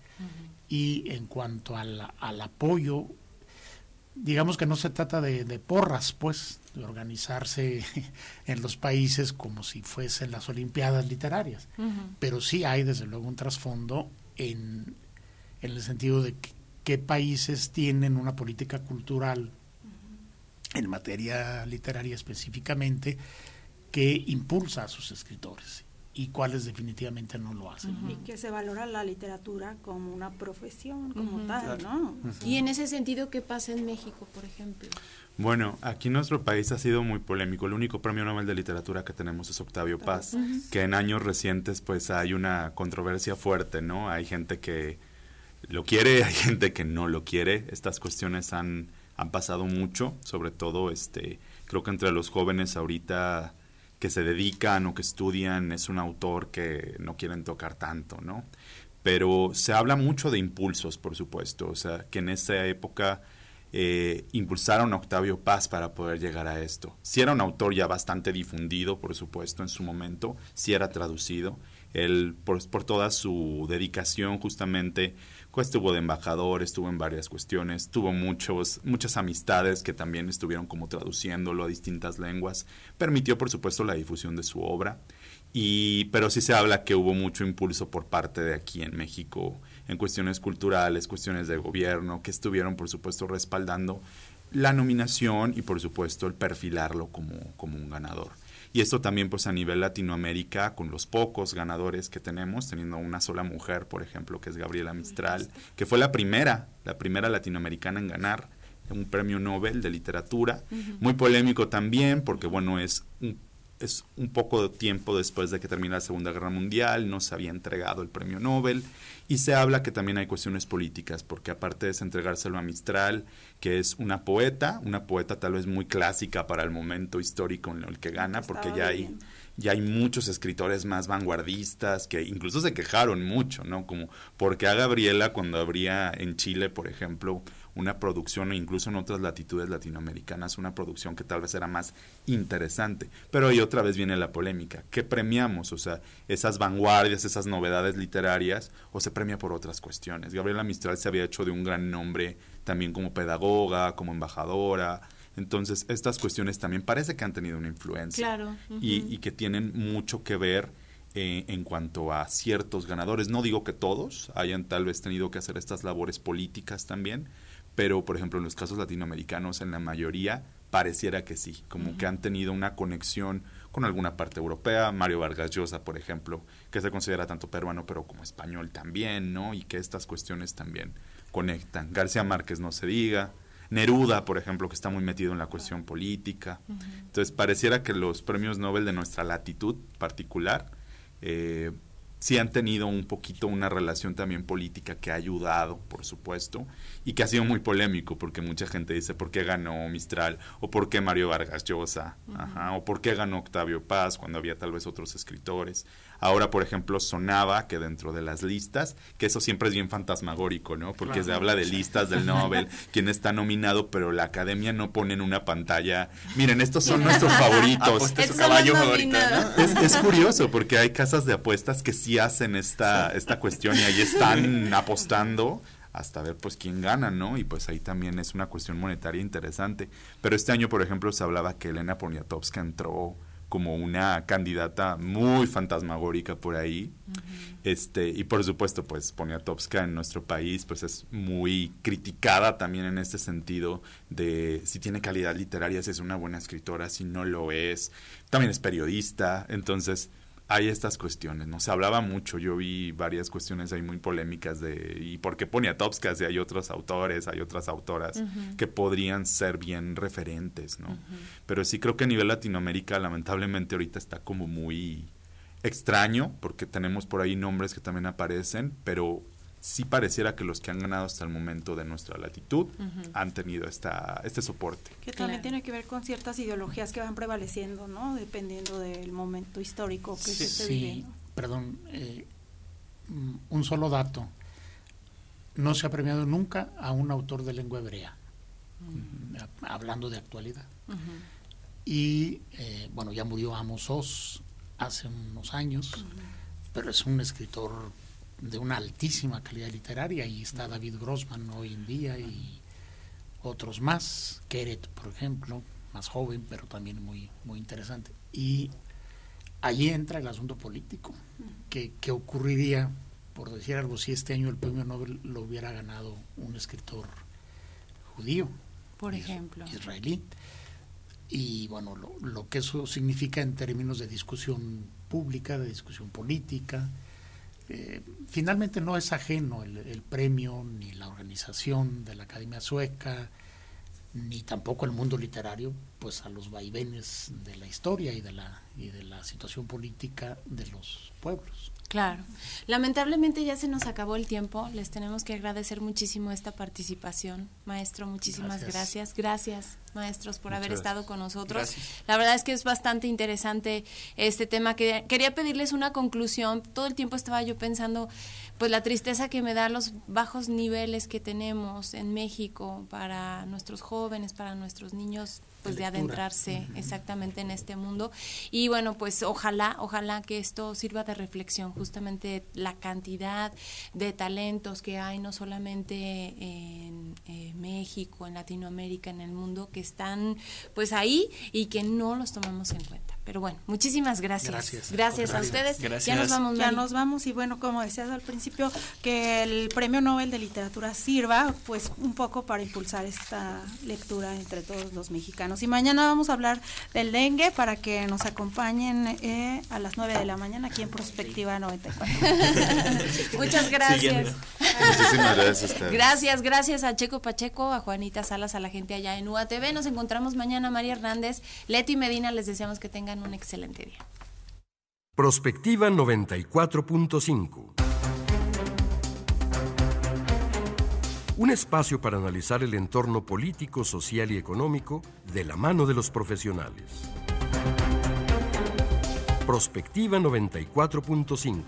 Y en cuanto al, al apoyo, digamos que no se trata de, de porras, pues, de organizarse en los países como si fuesen las Olimpiadas literarias, pero sí hay desde luego un trasfondo en, en el sentido de que- qué países tienen una política cultural en materia literaria específicamente que impulsa a sus escritores y cuáles definitivamente no lo hacen. Y que se valora la literatura como una profesión, como tal, ¿no? Y en ese sentido, ¿qué pasa en México, por ejemplo? Bueno, aquí nuestro país ha sido muy polémico. El único premio Nobel de literatura que tenemos es Octavio Paz, que en años recientes pues hay una controversia fuerte, ¿no? Hay gente que lo quiere, hay gente que no lo quiere. Estas cuestiones han, han pasado mucho, sobre todo este, creo que entre los jóvenes ahorita que se dedican o que estudian es un autor que no quieren tocar tanto, ¿no? Pero se habla mucho de impulsos, por supuesto, o sea, que en esa época eh, impulsaron a Octavio Paz para poder llegar a esto. Si era un autor ya bastante difundido, por supuesto, en su momento, si era traducido. Él, por, por toda su dedicación, justamente, estuvo de embajador, estuvo en varias cuestiones, tuvo muchos, muchas amistades que también estuvieron como traduciéndolo a distintas lenguas. Permitió, por supuesto, la difusión de su obra. Y, pero sí se habla que hubo mucho impulso por parte de aquí en México en cuestiones culturales, cuestiones de gobierno, que estuvieron, por supuesto, respaldando la nominación y, por supuesto, el perfilarlo como, como un ganador. Y esto también pues a nivel Latinoamérica, con los pocos ganadores que tenemos, teniendo una sola mujer, por ejemplo, que es Gabriela Mistral, que fue la primera, la primera latinoamericana en ganar un premio Nobel de literatura. Muy polémico también, porque bueno, es un es un poco de tiempo después de que termina la Segunda Guerra Mundial, no se había entregado el premio Nobel y se habla que también hay cuestiones políticas, porque aparte de entregárselo a Mistral, que es una poeta, una poeta tal vez muy clásica para el momento histórico en el que gana, porque ya hay, ya hay muchos escritores más vanguardistas que incluso se quejaron mucho, ¿no? Como porque a Gabriela cuando habría en Chile, por ejemplo, una producción o incluso en otras latitudes latinoamericanas una producción que tal vez era más interesante. Pero ahí otra vez viene la polémica. ¿Qué premiamos? O sea, esas vanguardias, esas novedades literarias o se premia por otras cuestiones. Gabriela Mistral se había hecho de un gran nombre también como pedagoga, como embajadora. Entonces, estas cuestiones también parece que han tenido una influencia Claro. y, y que tienen mucho que ver eh, en cuanto a ciertos ganadores. No digo que todos hayan tal vez tenido que hacer estas labores políticas también, pero por ejemplo en los casos latinoamericanos en la mayoría pareciera que sí, como que han tenido una conexión con alguna parte europea, Mario Vargas Llosa, por ejemplo, que se considera tanto peruano pero como español también, ¿no? Y que estas cuestiones también conectan. García Márquez no se diga, Neruda, por ejemplo, que está muy metido en la cuestión política. Entonces, pareciera que los premios Nobel de nuestra latitud particular eh, sí han tenido un poquito una relación también política que ha ayudado, por supuesto, y que ha sido muy polémico, porque mucha gente dice, ¿por qué ganó Mistral? ¿O por qué Mario Vargas Llosa? Ajá, ¿O por qué ganó Octavio Paz cuando había tal vez otros escritores? Ahora, por ejemplo, sonaba que dentro de las listas, que eso siempre es bien fantasmagórico, ¿no? Porque se habla de listas del Nobel, quién está nominado, pero la academia no pone en una pantalla, miren, estos son nuestros favoritos. Su caballo favorito, es curioso porque hay casas de apuestas que sí hacen esta, esta cuestión y ahí están apostando hasta ver pues quién gana, ¿no? Y pues ahí también es una cuestión monetaria interesante. Pero este año, por ejemplo, se hablaba que Elena Poniatowska entró como una candidata muy fantasmagórica por ahí. Este, y por supuesto, pues Poniatowska en nuestro país pues es muy criticada también en este sentido de si tiene calidad literaria, si es una buena escritora, si no lo es. También es periodista, entonces hay estas cuestiones, ¿no? Se hablaba mucho, yo vi varias cuestiones ahí muy polémicas de ¿y por qué Poniatowska si hay otros autores, hay otras autoras que podrían ser bien referentes, ¿no? Pero sí creo que a nivel Latinoamérica lamentablemente ahorita está como muy extraño porque tenemos por ahí nombres que también aparecen, pero sí pareciera que los que han ganado hasta el momento de nuestra latitud han tenido esta, este soporte. Que también tiene que ver con ciertas ideologías que van prevaleciendo, ¿no? Dependiendo del momento histórico que se esté Sí, viviendo. perdón, eh, mm, un solo dato. No se ha premiado nunca a un autor de lengua hebrea, mm, a- hablando de actualidad. Y eh, bueno, ya murió Amos Oz hace unos años, pero es un escritor de una altísima calidad literaria y está David Grossman hoy en día y otros más, Keret, por ejemplo, más joven, pero también muy, muy interesante. Y allí entra el asunto político. ¿Qué, qué ocurriría, por decir algo, si este año el premio Nobel lo hubiera ganado un escritor judío? Por ejemplo. Israelí. Y bueno, lo, lo que eso significa en términos de discusión pública, de discusión política. Eh, finalmente no es ajeno el, el premio ni la organización de la Academia Sueca, ni tampoco el mundo literario, pues a los vaivenes de la historia y de la, y de la situación política de los pueblos. Claro. Lamentablemente ya se nos acabó el tiempo. Les tenemos que agradecer muchísimo esta participación. Maestro, muchísimas Gracias. gracias. Gracias, maestros, por Muchas haber gracias. estado con nosotros. Gracias. La verdad es que es bastante interesante este tema. Que, quería pedirles una conclusión. Todo el tiempo estaba yo pensando, pues la tristeza que me da los bajos niveles que tenemos en México para nuestros jóvenes, para nuestros niños, pues de adentrarse exactamente en este mundo. Y bueno, pues ojalá, ojalá que esto sirva de reflexión, justamente la cantidad de talentos que hay, no solamente en eh, México, en Latinoamérica, en el mundo, que están pues ahí y que no los tomamos en cuenta. Pero bueno, muchísimas gracias. Gracias. Gracias, a Gracias. ustedes. Ya nos vamos, Ya Mari. nos vamos y bueno, como decías al principio, que el Premio Nobel de Literatura sirva pues un poco para impulsar esta lectura entre todos los mexicanos Y mañana vamos a hablar del dengue para que nos acompañen eh, a las 9 de la mañana aquí en Prospectiva 94. Muchas gracias. Muchísimas gracias a ustedes. Gracias, gracias a Checo Pacheco, a Juanita Salas, a la gente allá en UATV. Nos encontramos mañana, María Hernández, Leti Medina. Les deseamos que tengan un excelente día. Prospectiva 94.5. Un espacio para analizar el entorno político, social y económico de la mano de los profesionales. Prospectiva 94.5.